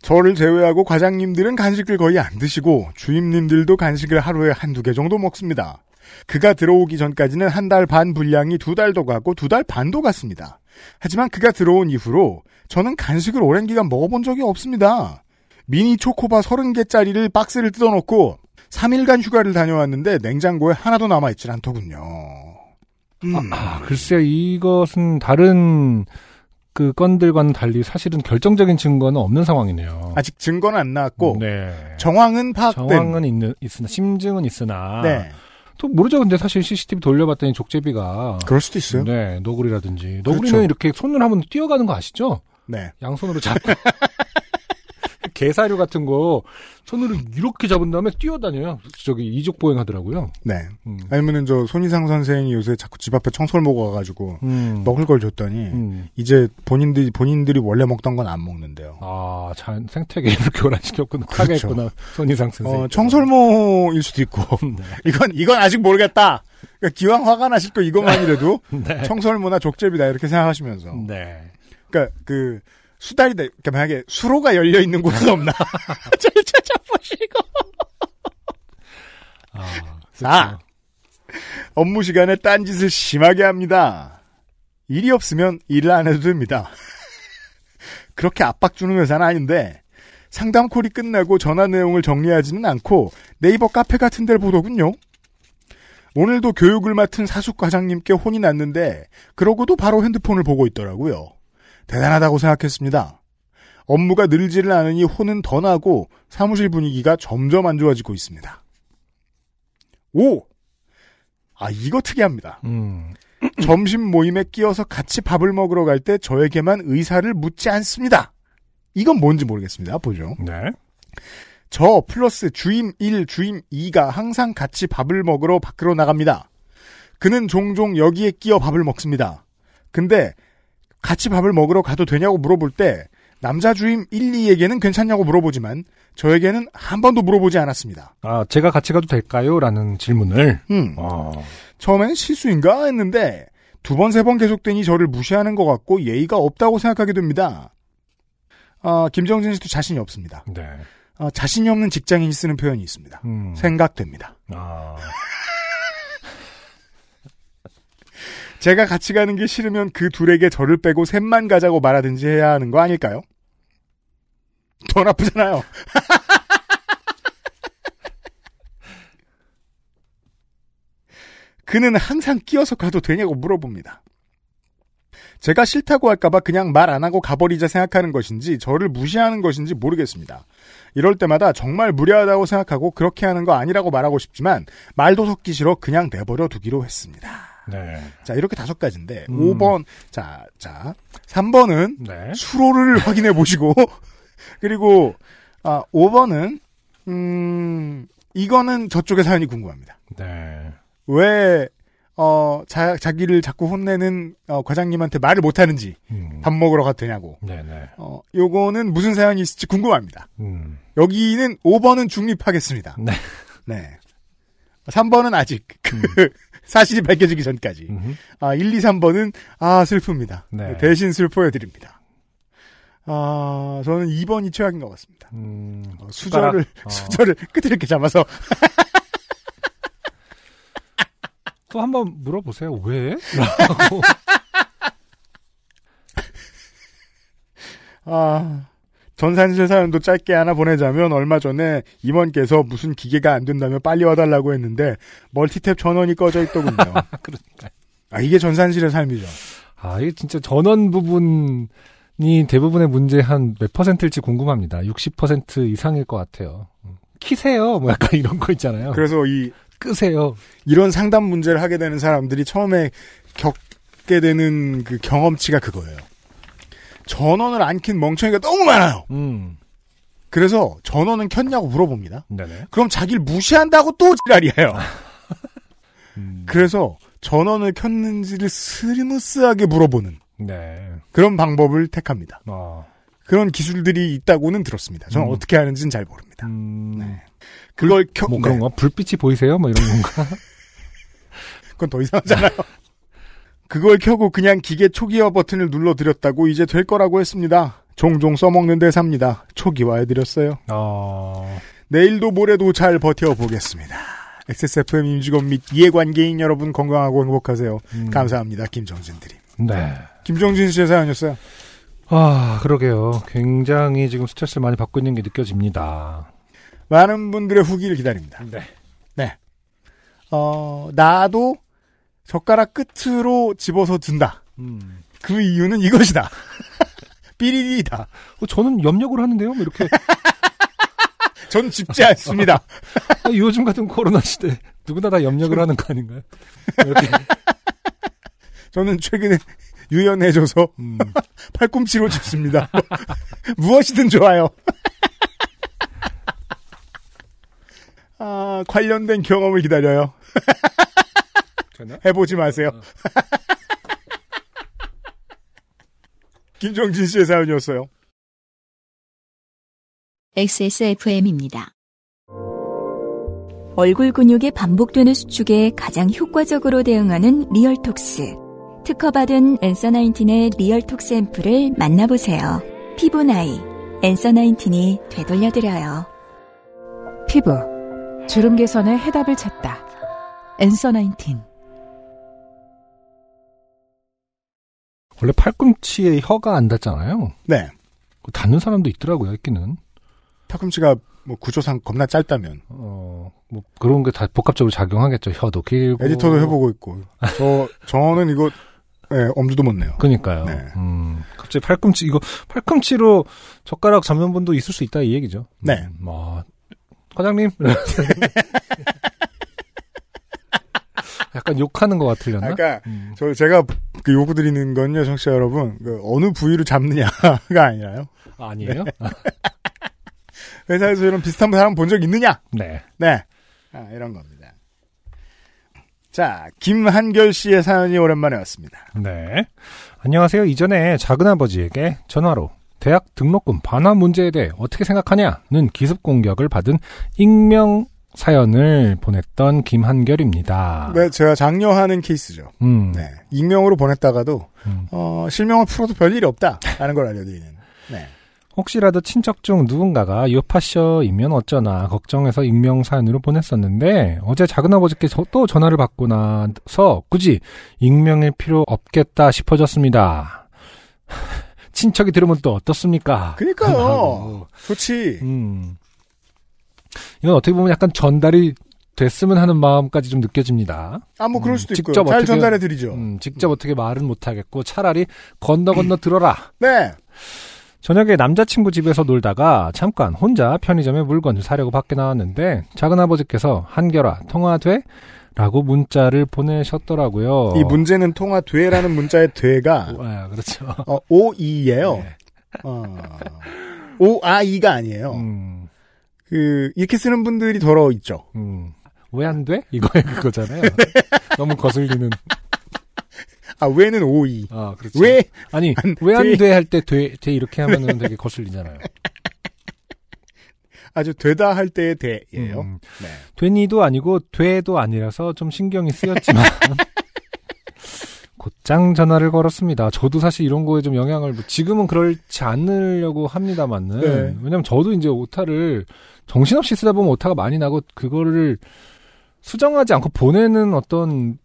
저를 제외하고 과장님들은 간식을 거의 안 드시고 주임님들도 간식을 하루에 한두 개 정도 먹습니다. 그가 들어오기 전까지는 한 달 반 분량이 두 달도 가고 두 달 반도 갔습니다. 하지만 그가 들어온 이후로 저는 간식을 오랜 기간 먹어본 적이 없습니다. 미니 초코바 30개짜리를 박스를 뜯어놓고 3일간 휴가를 다녀왔는데 냉장고에 하나도 남아있질 않더군요. 음. 아, 글쎄요. 이것은 다른 그 건들과는 달리 사실은 결정적인 증거는 없는 상황이네요. 아직 증거는 안 나왔고 네. 정황은 파악된 정황은 있는, 있으나 심증은 있으나 네. 또 모르죠. 근데 사실 CCTV 돌려봤더니 족제비가 그럴 수도 있어요. 네 너구리라든지 너구리는 그렇죠. 이렇게 손을 하면 뛰어가는 거 아시죠? 네. 양손으로 잡고 게사료 같은 거 손으로 이렇게 잡은 다음에 뛰어다녀요. 저기 이족 보행하더라고요. 네. 음. 아니면은 저 손희상 선생이 요새 자꾸 집 앞에 청소를 먹어 가지고 음. 먹을 걸 줬더니 음. 이제 본인들이 본인들이 원래 먹던 건 안 먹는데요. 아, 잘 생태계를 교란시켰구나. 그렇죠. 타겠구나. 손이상 선생. 어, 청설모일 수도 있고 네. 이건 이건 아직 모르겠다. 그러니까 기왕 화가 나실 거 이것만이라도 네. 청설모나 족제비다 이렇게 생각하시면서 네. 그러니까 그 수달이다. 그러니까 만약에 수로가 열려 있는 곳은 없나? 잘 찾아보시고 아, 자. 업무 시간에 딴짓을 심하게 합니다. 일이 없으면 일을 안 해도 됩니다. 그렇게 압박 주는 회사는 아닌데 상담 콜이 끝나고 전화 내용을 정리하지는 않고 네이버 카페 같은 데를 보더군요. 오늘도 교육을 맡은 사숙 과장님께 혼이 났는데 그러고도 바로 핸드폰을 보고 있더라고요. 대단하다고 생각했습니다. 업무가 늘지를 않으니 혼은 더 나고 사무실 분위기가 점점 안 좋아지고 있습니다. 오! 아, 이거 특이합니다. 음. 점심 모임에 끼어서 같이 밥을 먹으러 갈 때 저에게만 의사를 묻지 않습니다. 이건 뭔지 모르겠습니다. 보죠. 네. 저 플러스 주임 1, 주임 2가 항상 같이 밥을 먹으러 밖으로 나갑니다. 그는 종종 여기에 끼어 밥을 먹습니다. 근데 같이 밥을 먹으러 가도 되냐고 물어볼 때 남자 주임 1, 2에게는 괜찮냐고 물어보지만 저에게는 한 번도 물어보지 않았습니다. 아, 제가 같이 가도 될까요? 라는 질문을. 음. 어. 처음에는 실수인가 했는데 두 번, 세 번 계속되니 저를 무시하는 것 같고 예의가 없다고 생각하게 됩니다. 아, 김정진 씨도 자신이 없습니다. 네. 아, 자신이 없는 직장인이 쓰는 표현이 있습니다. 음. 생각됩니다. 아. 제가 같이 가는 게 싫으면 그 둘에게 저를 빼고 셋만 가자고 말하든지 해야 하는 거 아닐까요? 더 나쁘잖아요. 그는 항상 끼어서 가도 되냐고 물어봅니다. 제가 싫다고 할까봐 그냥 말 안 하고 가버리자 생각하는 것인지 저를 무시하는 것인지 모르겠습니다. 이럴 때마다 정말 무례하다고 생각하고 그렇게 하는 거 아니라고 말하고 싶지만 말도 섞기 싫어 그냥 내버려 두기로 했습니다. 네. 자, 이렇게 다섯 가지인데 음. 5번 자, 자. 3번은 네. 수로를 확인해 보시고 그리고 아, 5번은 음, 이거는 저쪽의 사연이 궁금합니다. 네. 왜 어, 자, 자기를 자꾸 혼내는 어, 과장님한테 말을 못 하는지 음. 밥 먹으러 가도 되냐고. 네네. 어, 요거는 무슨 사연이 있을지 궁금합니다. 음. 여기는 5번은 중립하겠습니다. 네. 네. 3번은 아직 그 사실이 밝혀지기 전까지. 음흠. 아, 1, 2, 3번은 아, 슬픕니다. 네. 대신 슬퍼해 드립니다. 아, 저는 2번이 최악인 것 같습니다. 음. 어, 수저를 어. 수저를 끝을 이렇게 잡아서 또 한번 물어보세요. 왜? 라고. 아, 전산실 사연도 짧게 하나 보내자면 얼마 전에 임원께서 무슨 기계가 안 된다며 빨리 와달라고 했는데 멀티탭 전원이 꺼져 있더군요. 그러니까. 아, 이게 전산실의 삶이죠. 아, 이게 진짜 전원 부분이 대부분의 문제 한 몇 퍼센트일지 궁금합니다. 60% 이상일 것 같아요. 음. 키세요. 뭐 약간 이런 거 있잖아요. 그래서 이 끄세요. 이런 상담 문제를 하게 되는 사람들이 처음에 겪게 되는 그 경험치가 그거예요. 전원을 안 킨 멍청이가 너무 많아요. 음. 그래서 전원은 켰냐고 물어봅니다. 네네. 그럼 자기를 무시한다고 또 지랄이에요. 음. 그래서 전원을 켰는지를 스무스하게 물어보는 네. 그런 방법을 택합니다. 어. 그런 기술들이 있다고는 들었습니다. 저는 음. 어떻게 하는지는 잘 모릅니다. 음. 네. 그걸 켜, 뭐 네. 그런 거? 불빛이 보이세요? 뭐 이런 건가? 그건 더 이상하잖아요. 그걸 켜고 그냥 기계 초기화 버튼을 눌러드렸다고 이제 될 거라고 했습니다. 종종 써먹는 대사입니다. 초기화해드렸어요. 어. 내일도 모레도 잘 버텨보겠습니다. XSFM 임직원 및 이해관계인 여러분 건강하고 행복하세요. 음. 감사합니다. 김정진 드림. 네. 김정진 씨의 사연이었어요. 아, 그러게요. 굉장히 지금 스트레스를 많이 받고 있는 게 느껴집니다. 많은 분들의 후기를 기다립니다. 네. 어, 나도 젓가락 끝으로 집어서 든다. 음. 그 이유는 이것이다. 삐리리다. 어, 저는 염력을 하는데요? 뭐 이렇게. 전 집지 않습니다. 아, 요즘 같은 코로나 시대 누구나 다 염력을 하는 거 아닌가요? 이렇게. 저는 최근에 유연해져서 음. 팔꿈치로 집습니다. 무엇이든 좋아요. 아, 관련된 경험을 기다려요. 되나? 해보지 마세요. 김정진 씨의 사연이었어요. XSFM입니다. 얼굴 근육이 반복되는 수축에 가장 효과적으로 대응하는 리얼톡스. 특허받은 엔서 나인틴의 리얼톡스 앰플을 만나보세요. 피부 나이, 엔서 나인틴이 되돌려드려요. 피부 주름 개선의 해답을 찾다. 엔서 나인틴 원래 팔꿈치에 혀가 안 닿잖아요. 네. 닿는 사람도 있더라고요, 있기는. 팔꿈치가 뭐 구조상 겁나 짧다면 어, 뭐 그런 게 다 복합적으로 작용하겠죠. 혀도 길고. 에디터도 해보고 있고 저 저는 이거 예, 엄두도 못 내요. 그니까요. 네. 음, 갑자기 팔꿈치, 이거, 팔꿈치로 젓가락 잡는 분도 있을 수 있다, 이 얘기죠. 네. 음, 뭐, 과장님? 약간 욕하는 것 같으려나? 그러니까 음. 저 제가 그 요구 드리는 건요, 청취자 여러분, 그 어느 부위를 잡느냐가 아니라요. 아니에요? 회사에서 이런 비슷한 사람 본 적 있느냐? 네. 네, 아, 이런 겁니다. 자, 김한결 씨의 사연이 오랜만에 왔습니다. 네. 안녕하세요. 이전에 작은아버지에게 전화로 대학 등록금 반환 문제에 대해 어떻게 생각하냐는 기습 공격을 받은 익명 사연을 보냈던 김한결입니다. 네, 제가 장려하는 케이스죠. 음. 네, 익명으로 보냈다가도 음. 어, 실명을 풀어도 별일이 없다라는 걸 알려드리는. 네, 혹시라도 친척 중 누군가가 요파셔이면 어쩌나 걱정해서 익명 사연으로 보냈었는데 어제 작은아버지께 저- 또 전화를 받고 나서 굳이 익명일 필요 없겠다 싶어졌습니다. 친척이 들으면 또 어떻습니까? 그니까요. 좋지. 음. 이건 어떻게 보면 약간 전달이 됐으면 하는 마음까지 좀 느껴집니다. 아, 뭐 그럴 음, 수도 직접 있고요. 잘 어떻게- 전달해 드리죠. 음, 직접 어떻게 말은 못하겠고 차라리 건너 건너 들어라. 네, 저녁에 남자친구 집에서 놀다가 잠깐 혼자 편의점에 물건을 사려고 밖에 나왔는데 작은 아버지께서 한결아 통화돼? 라고 문자를 보내셨더라고요. 이 문제는 통화돼라는 문자의 돼가 아, 그렇죠. 어, 오이예요. 네. 어, 오아이가 아니에요. 음, 그 이렇게 쓰는 분들이 더러 있죠. 음. 왜 안 돼? 이거에 그거잖아요. 너무 거슬리는. 아 왜는 오이. 아, 그렇죠. 왜 아니, 안왜안 돼? 돼할 때 돼, 돼 이렇게 하면은 되게 거슬리잖아요. 아주 되다 할 때의 대예요. 음, 네. 되니도 아니고 돼도 아니라서 좀 신경이 쓰였지만 곧장 전화를 걸었습니다. 저도 사실 이런 거에 좀 영향을 뭐 지금은 그렇지 않으려고 합니다만은 네. 왜냐면 저도 이제 오타를 정신없이 쓰다 보면 오타가 많이 나고 그거를 수정하지 않고 보내는 어떤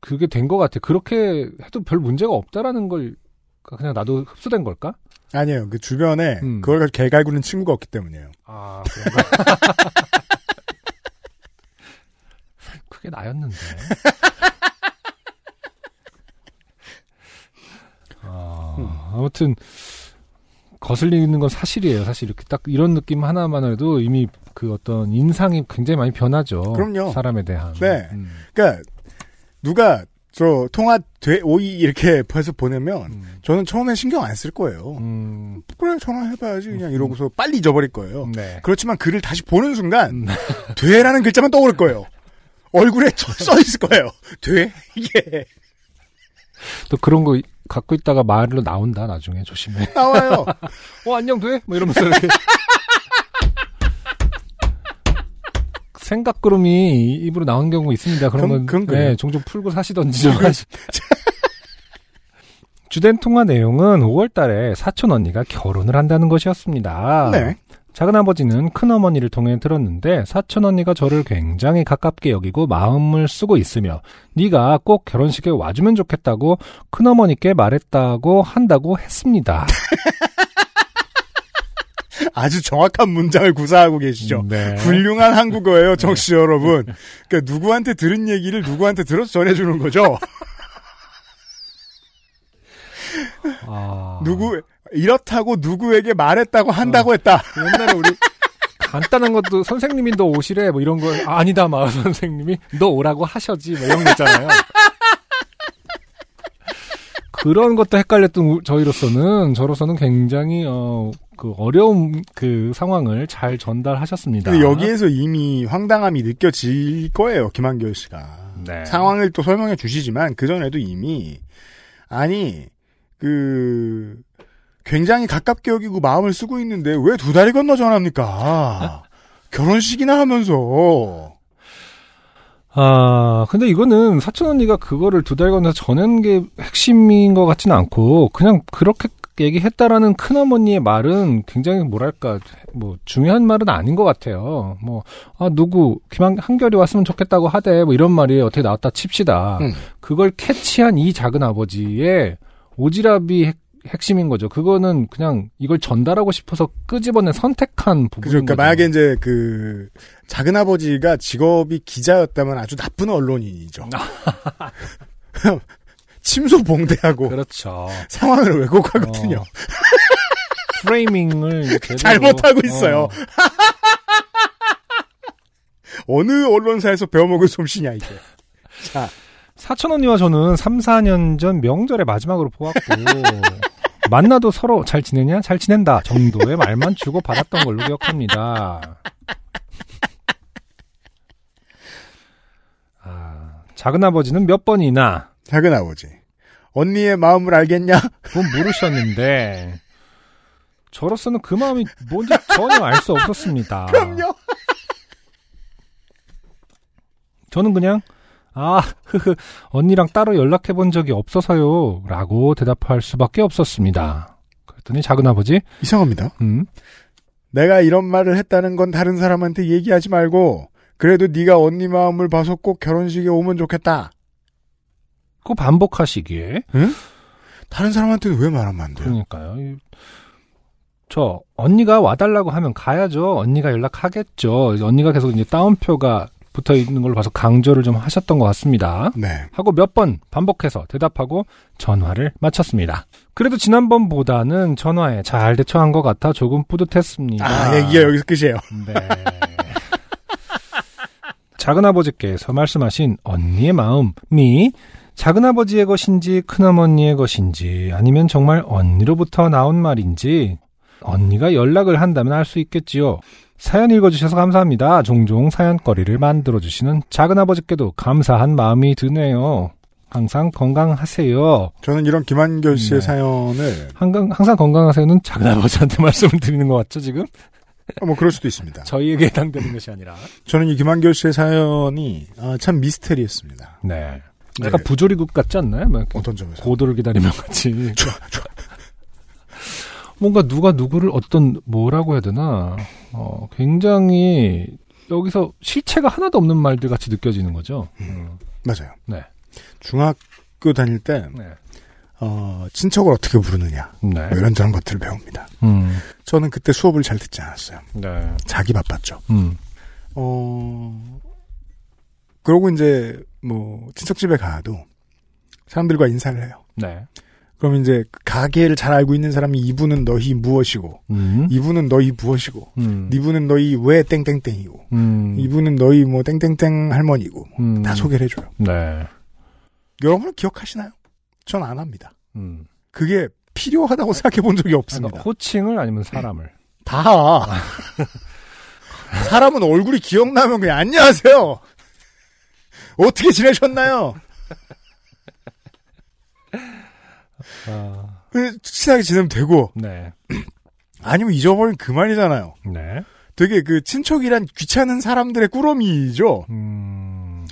그게 된 것 같아. 그렇게 해도 별 문제가 없다라는 걸 그냥 나도 흡수된 걸까? 아니에요. 그 주변에 음. 그걸 가지고 개갈구는 친구가 없기 때문이에요. 아 그런가? 그게 나였는데. 아, 아무튼 거슬리는 건 사실이에요. 사실 이렇게 딱 이런 느낌 하나만 해도 이미 그 어떤 인상이 굉장히 많이 변하죠. 그럼요. 사람에 대한. 네. 음, 그러니까 누가 저 통화 돼 오이 이렇게 해서 보내면 음, 저는 처음에 신경 안 쓸 거예요. 음, 그래 전화해봐야지 그냥 음. 이러고서 빨리 잊어버릴 거예요. 네. 그렇지만 글을 다시 보는 순간 음. 돼라는 글자만 떠오를 거예요. 얼굴에 써 있을 거예요. 돼 이게 또 그런 거 갖고 있다가 말로 나온다 나중에 조심해. 나와요. 어 안녕 돼? 뭐 이러면서 이렇게 생각구름이 입으로 나온 경우 있습니다. 그런 그럼- 건 그럼. 네, 종종 풀고 사시던지 좀 하시. 주된 통화 내용은 5월 달에 사촌 언니가 결혼을 한다는 것이었습니다. 네. 작은 아버지는 큰 어머니를 통해 들었는데 사촌 언니가 저를 굉장히 가깝게 여기고 마음을 쓰고 있으며 네가 꼭 결혼식에 와주면 좋겠다고 큰 어머니께 말했다고 한다고 했습니다. 아주 정확한 문장을 구사하고 계시죠. 네. 훌륭한 한국어예요, 정씨 여러분. 그러니까 누구한테 들은 얘기를 누구한테 들어서 전해주는 거죠. 아, 누구 이렇다고 누구에게 말했다고 한다고 했다. 옛날에 우리 간단한 것도 선생님이 너 오시래 뭐 이런 거 아, 아니다 마 선생님이 너 오라고 하셔지 뭐 이런 거 있잖아요. 그런 것도 헷갈렸던 우- 저희로서는 저로서는 굉장히 어, 그 어려운 그 상황을 잘 전달하셨습니다. 여기에서 이미 황당함이 느껴질 거예요, 김한결 씨가. 네. 상황을 또 설명해 주시지만 그 전에도 이미 아니 그 굉장히 가깝게 여기고 마음을 쓰고 있는데 왜 두 다리 건너 전합니까? 결혼식이나 하면서 아, 근데 이거는 사촌 언니가 그거를 두 달 건너서 전한 게 핵심인 것 같지는 않고, 그냥 그렇게 얘기했다라는 큰어머니의 말은 굉장히 뭐랄까, 뭐, 중요한 말은 아닌 것 같아요. 뭐, 아, 누구, 김한, 한결이 왔으면 좋겠다고 하대, 뭐 이런 말이 어떻게 나왔다 칩시다. 음. 그걸 캐치한 이 작은 아버지의 오지랖이 핵, 핵심인 거죠. 그거는 그냥 이걸 전달하고 싶어서 끄집어낸 선택한 그죠. 그러니까 거죠. 만약에 이제 그 작은 아버지가 직업이 기자였다면 아주 나쁜 언론인이죠. 침소봉대하고 그렇죠. 상황을 왜곡하거든요. 어. 프레이밍을 잘못하고 있어요. 어. 어느 언론사에서 배워먹을 솜씨냐 이게. 자, 사촌 언니와 저는 3, 4년 전 명절에 마지막으로 보았고 만나도 서로 잘 지내냐? 잘 지낸다 정도의 말만 주고 받았던 걸로 기억합니다. 아, 작은 아버지는 몇 번이나 작은 아버지. 언니의 마음을 알겠냐? 그건 모르셨는데 저로서는 그 마음이 뭔지 전혀 알 수 없었습니다. 그럼요. 저는 그냥 아, 흐흐, 언니랑 따로 연락해 본 적이 없어서요. 라고 대답할 수밖에 없었습니다. 그랬더니 작은아버지, 이상합니다. 음, 내가 이런 말을 했다는 건 다른 사람한테 얘기하지 말고 그래도 네가 언니 마음을 봐서 꼭 결혼식에 오면 좋겠다. 그 반복하시기에. 다른 사람한테는 왜 말하면 안 돼요? 그러니까요. 이- 저, 언니가 와달라고 하면 가야죠. 언니가 연락하겠죠. 언니가 계속 이제 따옴표가 붙어 있는 걸로 봐서 강조를 좀 하셨던 것 같습니다. 네. 하고 몇 번 반복해서 대답하고 전화를 마쳤습니다. 그래도 지난번보다는 전화에 잘 대처한 것 같아 조금 뿌듯했습니다. 아, 얘기가 여기서 끝이에요. 네. 작은아버지께서 말씀하신 언니의 마음이 작은아버지의 것인지 큰어머니의 것인지 아니면 정말 언니로부터 나온 말인지 언니가 연락을 한다면 알 수 있겠지요. 사연 읽어주셔서 감사합니다. 종종 사연거리를 만들어주시는 작은아버지께도 감사한 마음이 드네요. 항상 건강하세요. 저는 이런 김한결 씨의 네. 사연을 항상, 항상 건강하세요는 작은아버지한테 말씀을 드리는 것 같죠, 지금? 어, 뭐 그럴 수도 있습니다. 저희에게 해당되는 것이 아니라. 저는 이 김한결 씨의 사연이 아, 참 미스테리했습니다. 네. 약간 네. 부조리국 같지 않나요? 막 이렇게 어떤 점에서? 고도를 기다리면 같이. 뭔가 누가 누구를 어떤 뭐라고 해야 되나 어, 굉장히 여기서 실체가 하나도 없는 말들 같이 느껴지는 거죠. 음. 맞아요. 네. 중학교 다닐 때 네. 어, 친척을 어떻게 부르느냐 네. 뭐 이런저런 것들을 배웁니다. 음. 저는 그때 수업을 잘 듣지 않았어요. 네. 자기 바빴죠. 음. 어, 그러고 이제 뭐 친척 집에 가도 사람들과 인사를 해요. 네. 그럼 이제 그 가게를 잘 알고 있는 사람이 이분은 너희 무엇이고 음. 이분은 너희 무엇이고 음. 이분은 너희 왜 땡땡땡이고 음. 이분은 너희 뭐 땡땡땡 할머니고 음. 다 소개를 해줘요. 네. 여러분 기억하시나요? 전 안 합니다. 음. 그게 필요하다고 생각해 본 적이 없습니다. 그러니까 호칭을 아니면 사람을. 다. 사람은 얼굴이 기억나면 그냥 안녕하세요. 어떻게 지내셨나요? 아, 그 친하게 지내면 되고 네. 아니면 잊어버리면 그만이잖아요. 네. 되게 그 친척이란 귀찮은 사람들의 꾸러미죠. 음.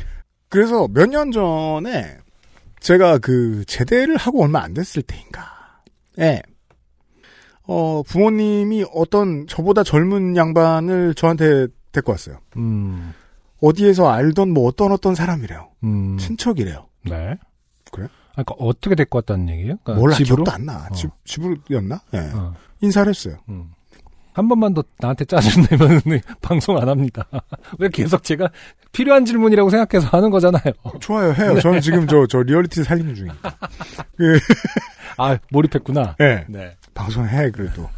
그래서 몇 년 전에 제가 그 제대를 하고 얼마 안 됐을 때인가. 예. 어, 부모님이 어떤 저보다 젊은 양반을 저한테 데리고 왔어요. 음. 어디에서 알던 뭐 어떤 어떤 사람이래요. 음. 친척이래요. 네. 그러니까 어떻게 데리고 왔다는 얘기예요? 그러니까 몰라 집으로? 기억도 안 나. 어. 집 집으로였나? 예. 어. 인사를 했어요. 음. 한 번만 더 나한테 짜증 내면 방송 안 합니다. 왜 계속 제가 필요한 질문이라고 생각해서 하는 거잖아요. 좋아요, 해요. 저는 지금 저 저 리얼리티 살리는 중이니까. 그, 아, 몰입했구나. 예. 네. 방송해 그래도.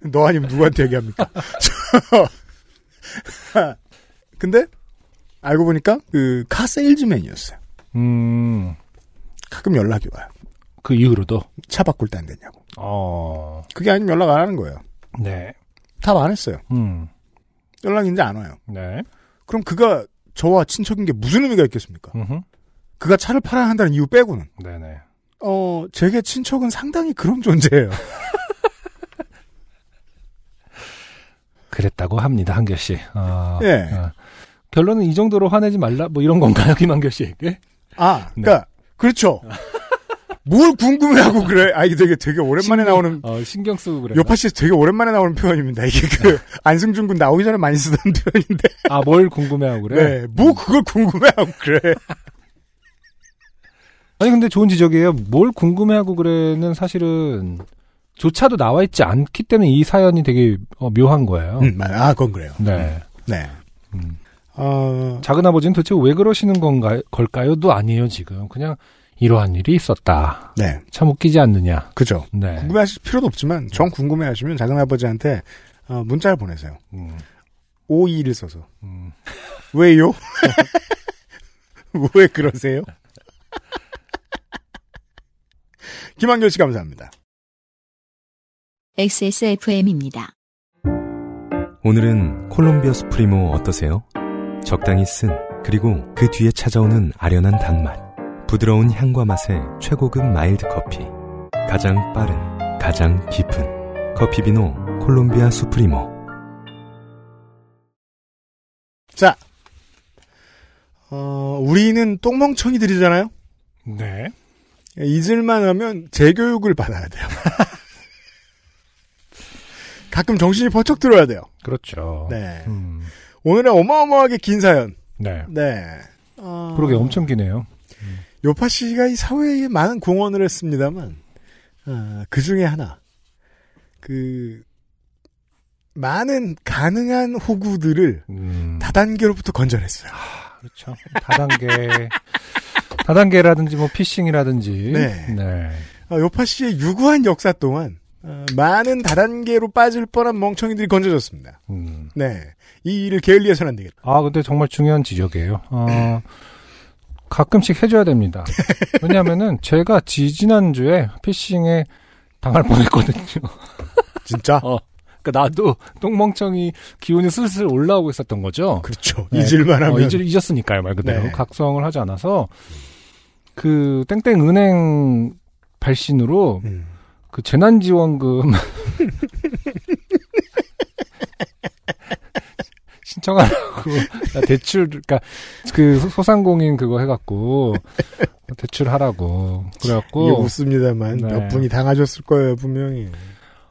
너 아니면 누구한테 얘기합니까? 저- 근데 알고 보니까 그 카 세일즈맨이었어요. 음, 가끔 연락이 와요. 그 이후로도. 차 바꿀 때 안 됐냐고. 어, 그게 아니면 연락 안 하는 거예요. 네. 답 안 했어요. 음, 연락이 이제 안 와요. 네. 그럼 그가 저와 친척인 게 무슨 의미가 있겠습니까? 음흠. 그가 차를 팔아야 한다는 이유 빼고는. 네네. 어, 제게 친척은 상당히 그런 존재예요. 그랬다고 합니다, 한결 씨. 아, 예. 아. 결론은 이 정도로 화내지 말라, 뭐 이런 건가요, 김한결 씨에게? 아, 그러니까 그렇죠. 뭘 궁금해하고 그래? 아 이게 되게 되게 오랜만에 나오는 어, 신경 쓰고 그래. 요파 씨 되게 오랜만에 나오는 표현입니다. 이게 그 안승준 군 나오기 전에 많이 쓰던 표현인데. 아, 뭘 궁금해하고 그래? 네, 뭐 그걸 궁금해하고 그래. 아니 근데 좋은 지적이에요. 뭘 궁금해하고 그래는 사실은 조차도 나와 있지 않기 때문에 이 사연이 되게 어, 묘한 거예요. 음, 맞- 아, 그건 그래요. 네. 네. 음. 어, 작은 아버지는 도대체 왜 그러시는 건가요? 걸까요?도 아니에요 지금. 그냥 이러한 일이 있었다. 네, 참 웃기지 않느냐. 그죠. 네. 궁금해하실 필요도 없지만 정 궁금해하시면 작은 아버지한테 어, 문자를 보내세요. 음, 52를 써서 음. 왜요? 왜 그러세요? 김한결 씨 감사합니다. XSFM입니다. 오늘은 콜롬비아 수프리모 어떠세요? 적당히 쓴 그리고 그 뒤에 찾아오는 아련한 단맛 부드러운 향과 맛의 최고급 마일드 커피 가장 빠른 가장 깊은 커피 비노 콜롬비아 수프리모 자, 어, 우리는 똥멍청이들이잖아요. 네. 잊을만 하면 재교육을 받아야 돼요. 가끔 정신이 번쩍 들어야 돼요. 그렇죠. 네. 음, 오늘은 어마어마하게 긴 사연. 네. 네. 어, 그러게 엄청 기네요. 요파 씨가 이 사회에 많은 공헌을 했습니다만, 어, 그 중에 하나. 그, 많은 가능한 호구들을 음, 다단계로부터 건져냈어요. 그렇죠. 다단계, 다단계라든지 뭐 피싱이라든지. 네. 네. 어, 요파 씨의 유구한 역사 동안 어, 많은 다단계로 빠질 뻔한 멍청이들이 건져졌습니다. 음. 네. 이 일을 게을리해서는 안 되겠다. 아, 근데 정말 중요한 지적이에요. 어, 가끔씩 해줘야 됩니다. 왜냐면은 제가 지지난주에 피싱에 당할 뻔했거든요. 진짜? 어. 그러니까 나도 똥멍청이 기운이 슬슬 올라오고 있었던 거죠. 그렇죠. 네. 잊을만 하면. 어, 잊, 잊었으니까요, 말 그대로. 네. 각성을 하지 않아서, 그, 땡땡 은행 발신으로, 음. 그 재난지원금, 신청하라고, 대출, 그니까, 그 소상공인 그거 해갖고, 대출하라고. 이게 그래갖고, 웃습니다만 네. 몇 분이 당하셨을 거예요 분명히.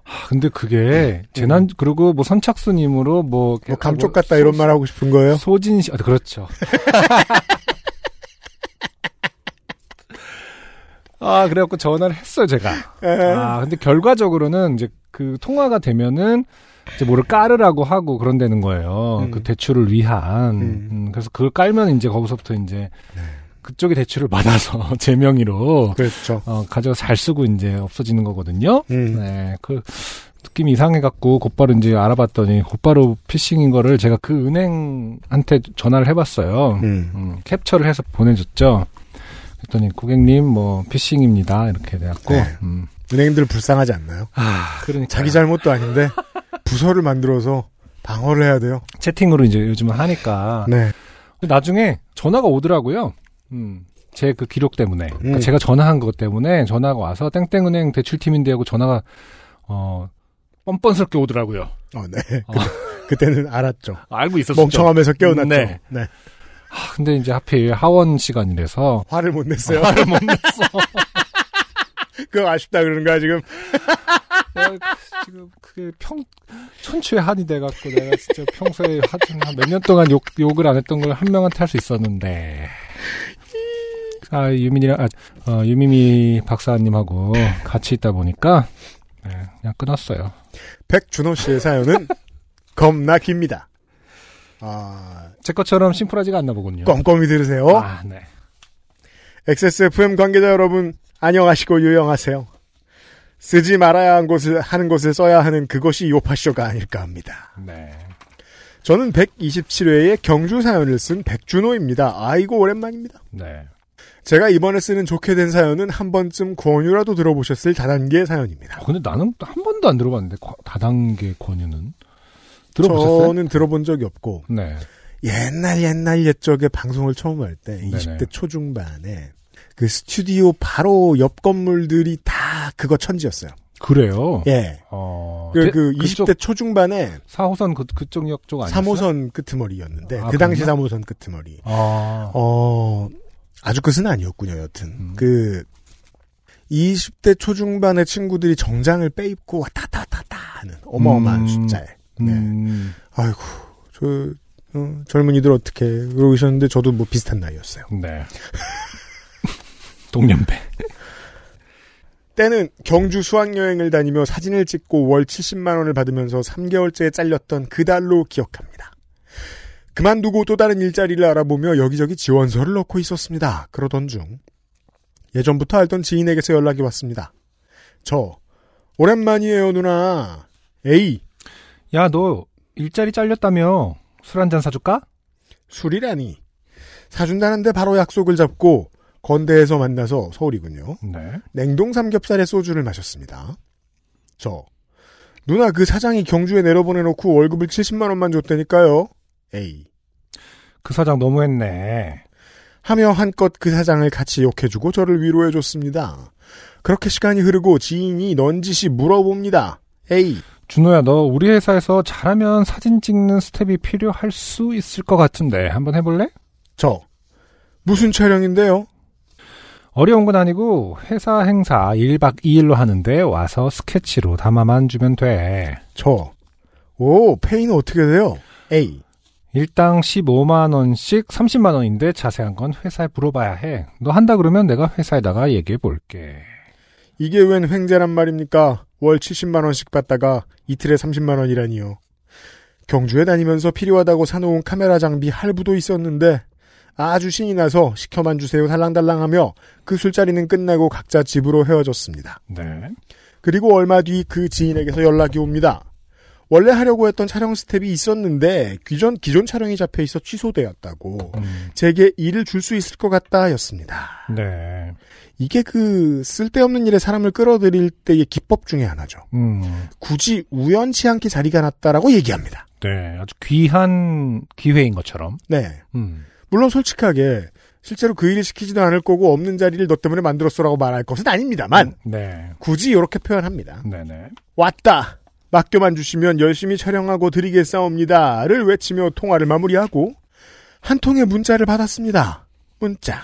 아, 근데 그게, 재난, 그리고 뭐 선착순임으로 뭐, 뭐 감쪽 같다 이런 말 하고 싶은 거예요? 소진 씨, 아, 그렇죠. 아, 그래갖고 전화를 했어요, 제가. 아, 근데 결과적으로는 이제 그 통화가 되면은 이제 뭐를 깔으라고 하고 그런다는 거예요. 음. 그 대출을 위한. 음. 음, 그래서 그걸 깔면 이제 거기서부터 이제 그쪽이 대출을 받아서 제 명의로 그렇죠. 어, 가져서 잘 쓰고 이제 없어지는 거거든요. 음. 네, 그 느낌이 이상해갖고 곧바로 이제 알아봤더니 곧바로 피싱인 거를 제가 그 은행한테 전화를 해봤어요. 음. 음, 캡처를 해서 보내줬죠. 그랬더니 고객님 뭐 피싱입니다 이렇게 돼갖고 네. 음. 은행들 불쌍하지 않나요? 아 그러니까 자기 잘못도 아닌데 부서를 만들어서 방어를 해야 돼요. 채팅으로 이제 요즘은 하니까 네. 나중에 전화가 오더라고요. 음. 제 그 기록 때문에 그러니까 음. 제가 전화한 것 때문에 전화가 와서 땡땡은행 대출팀인데 하고 전화가 어 뻔뻔스럽게 오더라고요. 어, 네. 어. 그때, 는 알았죠. 알고 있었죠. 멍청하면서 깨어났죠. 네. 네. 아, 근데 이제 하필 하원 시간이라서 화를 못 냈어요. 화를 못 냈어. 그거 아쉽다 그러는 거야 지금. 내가 지금 그게 평 천추의 한이 돼갖고 내가 진짜 평소에 몇년 동안 욕 욕을 안 했던 걸 한 명한테 할 수 있었는데. 아 유민이랑 아, 어, 유미미 박사님하고 같이 있다 보니까 네, 그냥 끊었어요. 백준호 씨의 사연은 겁나 깁니다. 아, 제 것처럼 심플하지가 않나 보군요. 꼼꼼히 들으세요. 아 네. XSFM 관계자 여러분, 안녕하시고 유영하세요. 쓰지 말아야 하는 곳을, 하는 곳을 써야 하는 그것이 요파쇼가 아닐까 합니다. 네. 저는 127회의 경주 사연을 쓴 백준호입니다. 아이고, 오랜만입니다. 네. 제가 이번에 쓰는 좋게 된 사연은 한 번쯤 권유라도 들어보셨을 다단계 사연입니다. 어, 근데 나는 한 번도 안 들어봤는데 과- 다단계 권유는 들어보셨어요? 저는 들어본 적이 없고, 네. 옛날 옛날 옛적에 방송을 처음 할 때, 네네. 20대 초중반에, 그 스튜디오 바로 옆 건물들이 다 그거 천지였어요. 그래요. 예. 어. 그, 제- 그 그쪽 20대 초중반에 4호선 그, 그쪽 역쪽 아니었어요? 3호선 끄트머리였는데, 아, 그 당시 그랬나? 3호선 끄트머리. 아. 어, 아주 끝은 아니었군요, 여튼. 음. 그, 20대 초중반의 친구들이 정장을 빼입고 왔다 갔다 왔다 갔다 하는 어마어마한 음. 숫자에. 네. 음, 아이고, 저, 어, 젊은이들 어떻게, 그러고 계셨는데 저도 뭐 비슷한 나이였어요. 네. 동년배. 때는 경주 수학여행을 다니며 사진을 찍고 월 70만원을 받으면서 3개월째 잘렸던 그 달로 기억합니다. 그만두고 또 다른 일자리를 알아보며 여기저기 지원서를 넣고 있었습니다. 그러던 중 예전부터 알던 지인에게서 연락이 왔습니다. 저 오랜만이에요 누나. 에이 야, 너 일자리 잘렸다며 술 한 잔 사줄까? 술이라니. 사준다는데 바로 약속을 잡고 건대에서 만나서 서울이군요. 네. 냉동 삼겹살에 소주를 마셨습니다. 저 누나 그 사장이 경주에 내려보내놓고 월급을 70만 원만 줬다니까요. 에이 그 사장 너무했네. 하며 한껏 그 사장을 같이 욕해주고 저를 위로해줬습니다. 그렇게 시간이 흐르고 지인이 넌지시 물어봅니다. 에이 준호야, 너 우리 회사에서 잘하면 사진 찍는 스텝이 필요할 수 있을 것 같은데 한번 해볼래? 저 무슨 촬영인데요? 어려운 건 아니고 회사 행사 1박 2일로 하는데 와서 스케치로 담아만 주면 돼. 저 오, 페이는 어떻게 돼요? 에이 일당 15만 원씩 30만 원인데 자세한 건 회사에 물어봐야 해. 너 한다 그러면 내가 회사에다가 얘기해 볼게. 이게 웬 횡재란 말입니까? 월 70만 원씩 받다가 이틀에 30만 원이라니요. 경주에 다니면서 필요하다고 사놓은 카메라 장비 할부도 있었는데 아주 신이 나서 시켜만 주세요 달랑달랑하며 그 술자리는 끝나고 각자 집으로 헤어졌습니다. 네. 그리고 얼마 뒤 그 지인에게서 연락이 옵니다. 원래 하려고 했던 촬영 스텝이 있었는데 기존 기존 촬영이 잡혀 있어 취소되었다고 음, 제게 일을 줄 수 있을 것 같다였습니다. 네. 이게 그 쓸데없는 일에 사람을 끌어들일 때의 기법 중에 하나죠. 음, 굳이 우연치 않게 자리가 났다라고 얘기합니다. 네. 아주 귀한 기회인 것처럼. 네. 음, 물론 솔직하게 실제로 그 일을 시키지도 않을 거고 없는 자리를 너 때문에 만들었어라고 말할 것은 아닙니다만 네. 굳이 이렇게 표현합니다. 네네. 왔다. 맡겨만 주시면 열심히 촬영하고 드리겠사옵니다를 외치며 통화를 마무리하고 한 통의 문자를 받았습니다. 문자.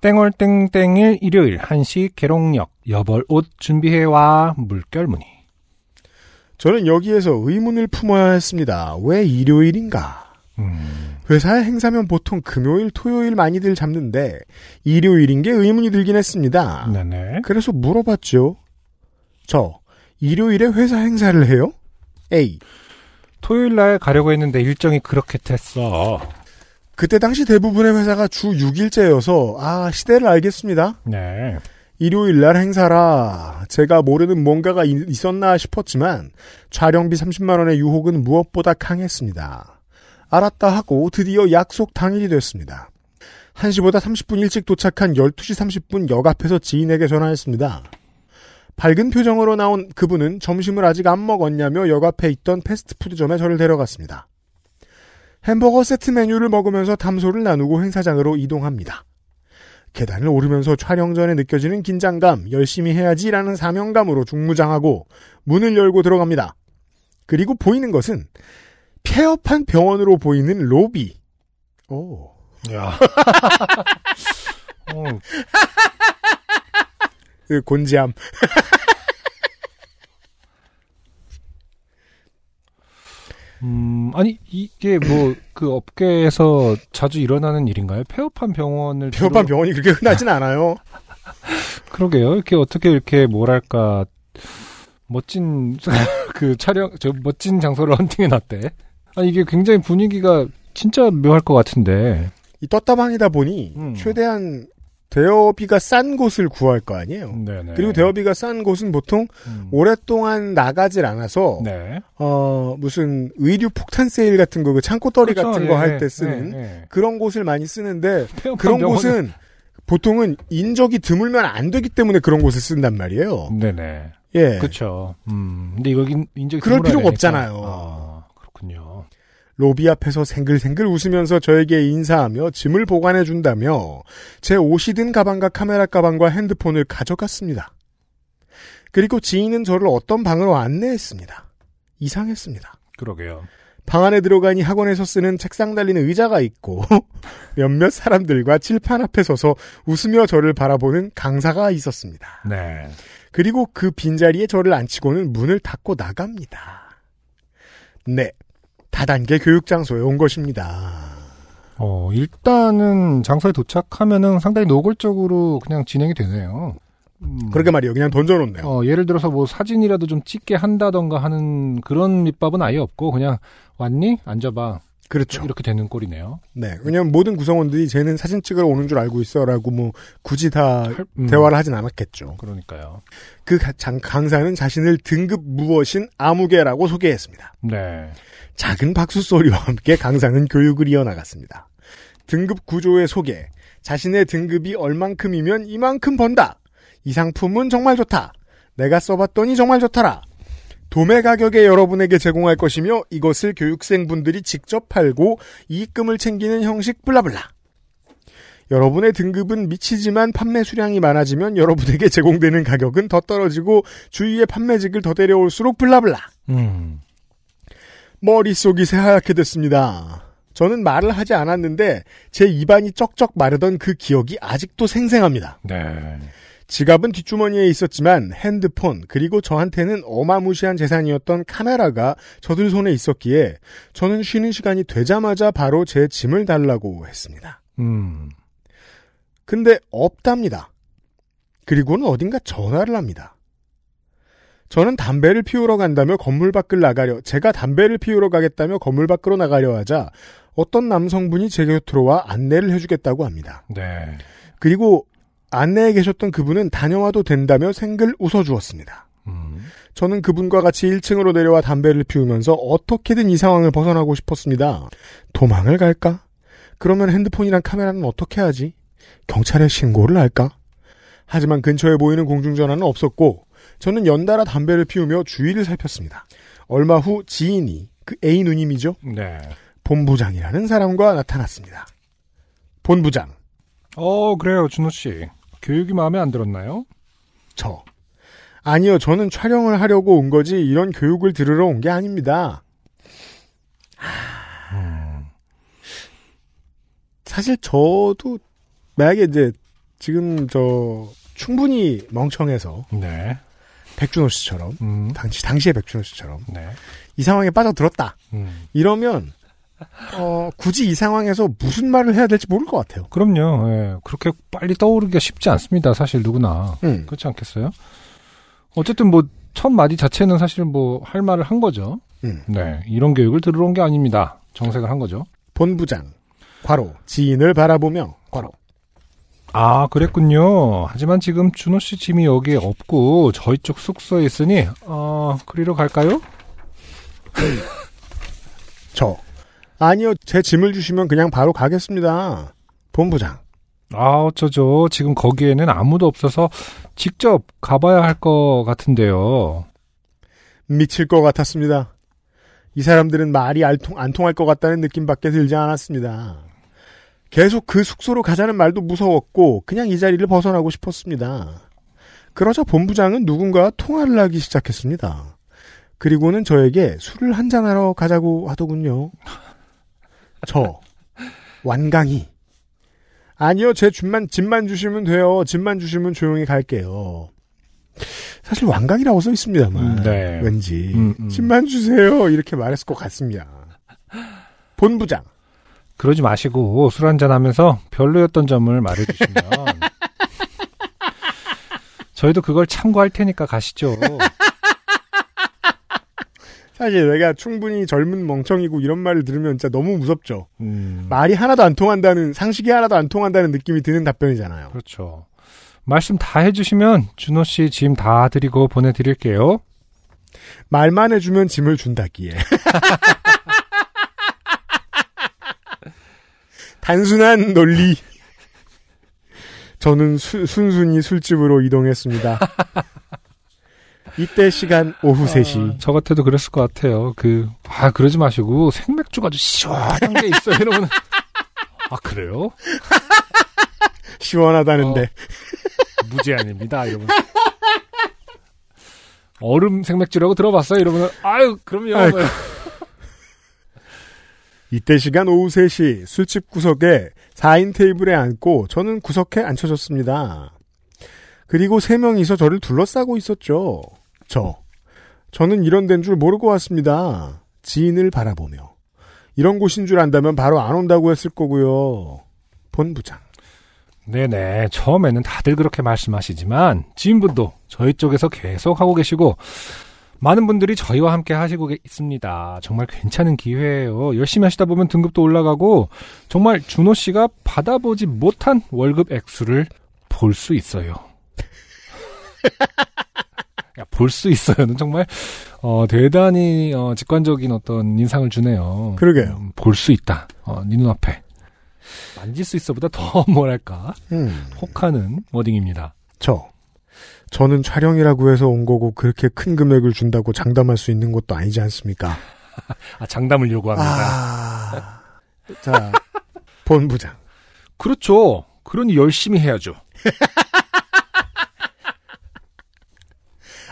땡월 땡땡일 일요일 1시 계룡역 여벌 옷 준비해와 물결 문의. 저는 여기에서 의문을 품어야 했습니다. 왜 일요일인가? 음, 회사의 행사면 보통 금요일, 토요일 많이들 잡는데 일요일인 게 의문이 들긴 했습니다. 네네. 그래서 물어봤죠. 저 일요일에 회사 행사를 해요? A. 토요일 날 가려고 했는데 일정이 그렇게 됐어. 그때 당시 대부분의 회사가 주 6일째여서 아 시대를 알겠습니다. 네. 일요일 날 행사라 제가 모르는 뭔가가 이- 있었나 싶었지만 촬영비 30만 원의 유혹은 무엇보다 강했습니다. 알았다 하고 드디어 약속 당일이 됐습니다. 1시보다 30분 일찍 도착한 12시 30분 역 앞에서 지인에게 전화했습니다. 밝은 표정으로 나온 그분은 점심을 아직 안 먹었냐며 역 앞에 있던 패스트푸드점에 저를 데려갔습니다. 햄버거 세트 메뉴를 먹으면서 담소를 나누고 행사장으로 이동합니다. 계단을 오르면서 촬영 전에 느껴지는 긴장감, 열심히 해야지라는 사명감으로 중무장하고 문을 열고 들어갑니다. 그리고 보이는 것은 폐업한 병원으로 보이는 로비. 오. 야. 어, 그 곤지암. 음, 아니, 이게 뭐, 그 업계에서 자주 일어나는 일인가요? 폐업한 병원을. 폐업한 주로- 병원이 그렇게 흔하진 않아요. 그러게요. 이렇게 어떻게 이렇게 뭐랄까, 멋진, 그 촬영, 저 멋진 장소를 헌팅해 놨대. 아니, 이게 굉장히 분위기가 진짜 묘할 것 같은데. 이 떴다방이다 보니 음. 최대한 대여비가 싼 곳을 구할 거 아니에요. 네네. 그리고 대여비가 싼 곳은 보통 음. 오랫동안 나가질 않아서 네. 어 무슨 의류 폭탄 세일 같은 거, 그 창고 떨이 그렇죠. 같은 거 예, 할때 예, 쓰는 예, 예. 그런 곳을 많이 쓰는데 그런 병원은- 곳은 보통은 인적이 드물면 안 되기 때문에 그런 곳을 쓴단 말이에요. 네네. 예. 그렇죠. 음. 근데 이거 인- 인적이 그럴 필요가 되니까. 없잖아요. 아, 그렇군요. 로비 앞에서 생글생글 웃으면서 저에게 인사하며 짐을 보관해 준다며 제 옷이 든 가방과 카메라 가방과 핸드폰을 가져갔습니다. 그리고 지인은 저를 어떤 방으로 안내했습니다. 이상했습니다. 그러게요. 방 안에 들어가니 학원에서 쓰는 책상 달리는 의자가 있고 몇몇 사람들과 칠판 앞에 서서 웃으며 저를 바라보는 강사가 있었습니다. 네. 그리고 그 빈자리에 저를 앉히고는 문을 닫고 나갑니다. 네. 다단계 교육 장소에 온 것입니다. 어, 일단은 장소에 도착하면은 상당히 노골적으로 그냥 진행이 되네요. 음, 그러게 말이에요. 그냥 던져놓네요. 어, 예를 들어서 뭐 사진이라도 좀 찍게 한다던가 하는 그런 밑밥은 아예 없고 그냥 왔니? 앉아봐. 그렇죠. 이렇게 되는 꼴이네요. 네. 왜냐면 모든 구성원들이 쟤는 사진 찍으러 오는 줄 알고 있어라고 뭐 굳이 다 할- 음, 대화를 하진 않았겠죠. 그러니까요. 그 강사는 자신을 등급 무엇인 아무개라고 소개했습니다. 네. 작은 박수 소리와 함께 강사는 교육을 이어나갔습니다. 등급 구조의 소개. 자신의 등급이 얼만큼이면 이만큼 번다. 이 상품은 정말 좋다. 내가 써봤더니 정말 좋더라. 도매 가격에 여러분에게 제공할 것이며 이것을 교육생분들이 직접 팔고 이익금을 챙기는 형식 블라블라. 여러분의 등급은 미치지만 판매 수량이 많아지면 여러분에게 제공되는 가격은 더 떨어지고 주위의 판매직을 더 데려올수록 블라블라. 음. 머릿속이 새하얗게 됐습니다. 저는 말을 하지 않았는데 제 입안이 쩍쩍 마르던 그 기억이 아직도 생생합니다. 네. 지갑은 뒷주머니에 있었지만 핸드폰 그리고 저한테는 어마무시한 재산이었던 카메라가 저들 손에 있었기에 저는 쉬는 시간이 되자마자 바로 제 짐을 달라고 했습니다. 음. 근데 없답니다. 그리고는 어딘가 전화를 합니다. 저는 담배를 피우러 간다며 건물 밖을 나가려 제가 담배를 피우러 가겠다며 건물 밖으로 나가려 하자 어떤 남성분이 제 곁으로 와 안내를 해주겠다고 합니다. 네. 그리고 안내에 계셨던 그분은 다녀와도 된다며 생글 웃어주었습니다. 음. 저는 그분과 같이 1층으로 내려와 담배를 피우면서 어떻게든 이 상황을 벗어나고 싶었습니다. 도망을 갈까? 그러면 핸드폰이랑 카메라는 어떻게 하지? 경찰에 신고를 할까? 하지만 근처에 보이는 공중전화는 없었고 저는 연달아 담배를 피우며 주위를 살폈습니다. 얼마 후 지인이 그 A 누님이죠. 네. 본부장이라는 사람과 나타났습니다. 본부장, 어, 그래요, 준호 씨. 교육이 마음에 안 들었나요? 저. 아니요, 저는 촬영을 하려고 온 거지 이런 교육을 들으러 온 게 아닙니다. 음. 사실 저도 만약에 이제 지금 저 충분히 멍청해서 네. 백준호 씨처럼 음. 당시 당시의 백준호 씨처럼 네. 이 상황에 빠져들었다 음. 이러면 어 굳이 이 상황에서 무슨 말을 해야 될지 모를 것 같아요. 그럼요. 예. 그렇게 빨리 떠오르기가 쉽지 않습니다. 사실 누구나. 음. 그렇지 않겠어요? 어쨌든 뭐, 첫 마디 자체는 사실 뭐, 할 말을 한 거죠. 음. 네. 이런 교육을 들으러 온 게 아닙니다. 정색을 한 거죠. 본부장 과로 지인을 바라보며 과로 아, 그랬군요. 하지만 지금 준호 씨 짐이 여기에 없고, 저희 쪽 숙소에 있으니, 어, 그리로 갈까요? 저 아니요 제 짐을 주시면 그냥 바로 가겠습니다. 본부장 아, 어쩌죠. 지금 거기에는 아무도 없어서 직접 가봐야 할 것 같은데요. 미칠 것 같았습니다. 이 사람들은 말이 알통, 안 통할 것 같다는 느낌밖에 들지 않았습니다. 계속 그 숙소로 가자는 말도 무서웠고 그냥 이 자리를 벗어나고 싶었습니다. 그러자 본부장은 누군가와 통화를 하기 시작했습니다. 그리고는 저에게 술을 한잔하러 가자고 하더군요. 저 완강히 아니요 제 집만 집만 주시면 돼요. 집만 주시면 조용히 갈게요. 사실 완강이라고 써 있습니다만 음, 네. 왠지 음, 음. 집만 주세요 이렇게 말했을 것 같습니다. 본부장 그러지 마시고 술 한잔 하면서 별로였던 점을 말해주시면 저희도 그걸 참고할 테니까 가시죠. 사실 내가 충분히 젊은 멍청이고 이런 말을 들으면 진짜 너무 무섭죠. 음, 말이 하나도 안 통한다는 상식이 하나도 안 통한다는 느낌이 드는 답변이잖아요. 그렇죠. 말씀 다 해주시면 준호 씨 짐 다 드리고 보내드릴게요. 말만 해주면 짐을 준다기에. 단순한 논리. 저는 수- 순순히 술집으로 이동했습니다. 이때 시간 오후 3시. 저 같아도 그랬을 것 같아요. 그, 아, 그러지 마시고 생맥주가 아주 시원한 게 있어요. 이러면 아, 그래요? 시원하다는데. 무제한입니다. 이러면. 얼음 생맥주라고 들어봤어요? 이러면, 아유, 그럼요. 아이고. 이때 시간 오후 3시 술집 구석에 4인 테이블에 앉고 저는 구석에 앉혀졌습니다. 그리고 세 명이서 저를 둘러싸고 있었죠. 저. 저는 이런 데인 줄 모르고 왔습니다. 지인을 바라보며. 이런 곳인 줄 안다면 바로 안 온다고 했을 거고요. 본부장. 네네. 처음에는 다들 그렇게 말씀하시지만, 지인분도 저희 쪽에서 계속 하고 계시고, 많은 분들이 저희와 함께 하시고 계- 있습니다. 정말 괜찮은 기회예요. 열심히 하시다 보면 등급도 올라가고, 정말 준호 씨가 받아보지 못한 월급 액수를 볼 수 있어요. 야, 볼수 있어요는 정말, 어, 대단히, 어, 직관적인 어떤 인상을 주네요. 그러게요. 볼수 있다. 어, 네 눈앞에. 만질 수 있어보다 더 뭐랄까. 음, 혹하는 워딩입니다. 저. 저는 촬영이라고 해서 온 거고 그렇게 큰 금액을 준다고 장담할 수 있는 것도 아니지 않습니까? 아, 장담을 요구합니다. 아. 자, 본부장. 그렇죠. 그러니 열심히 해야죠.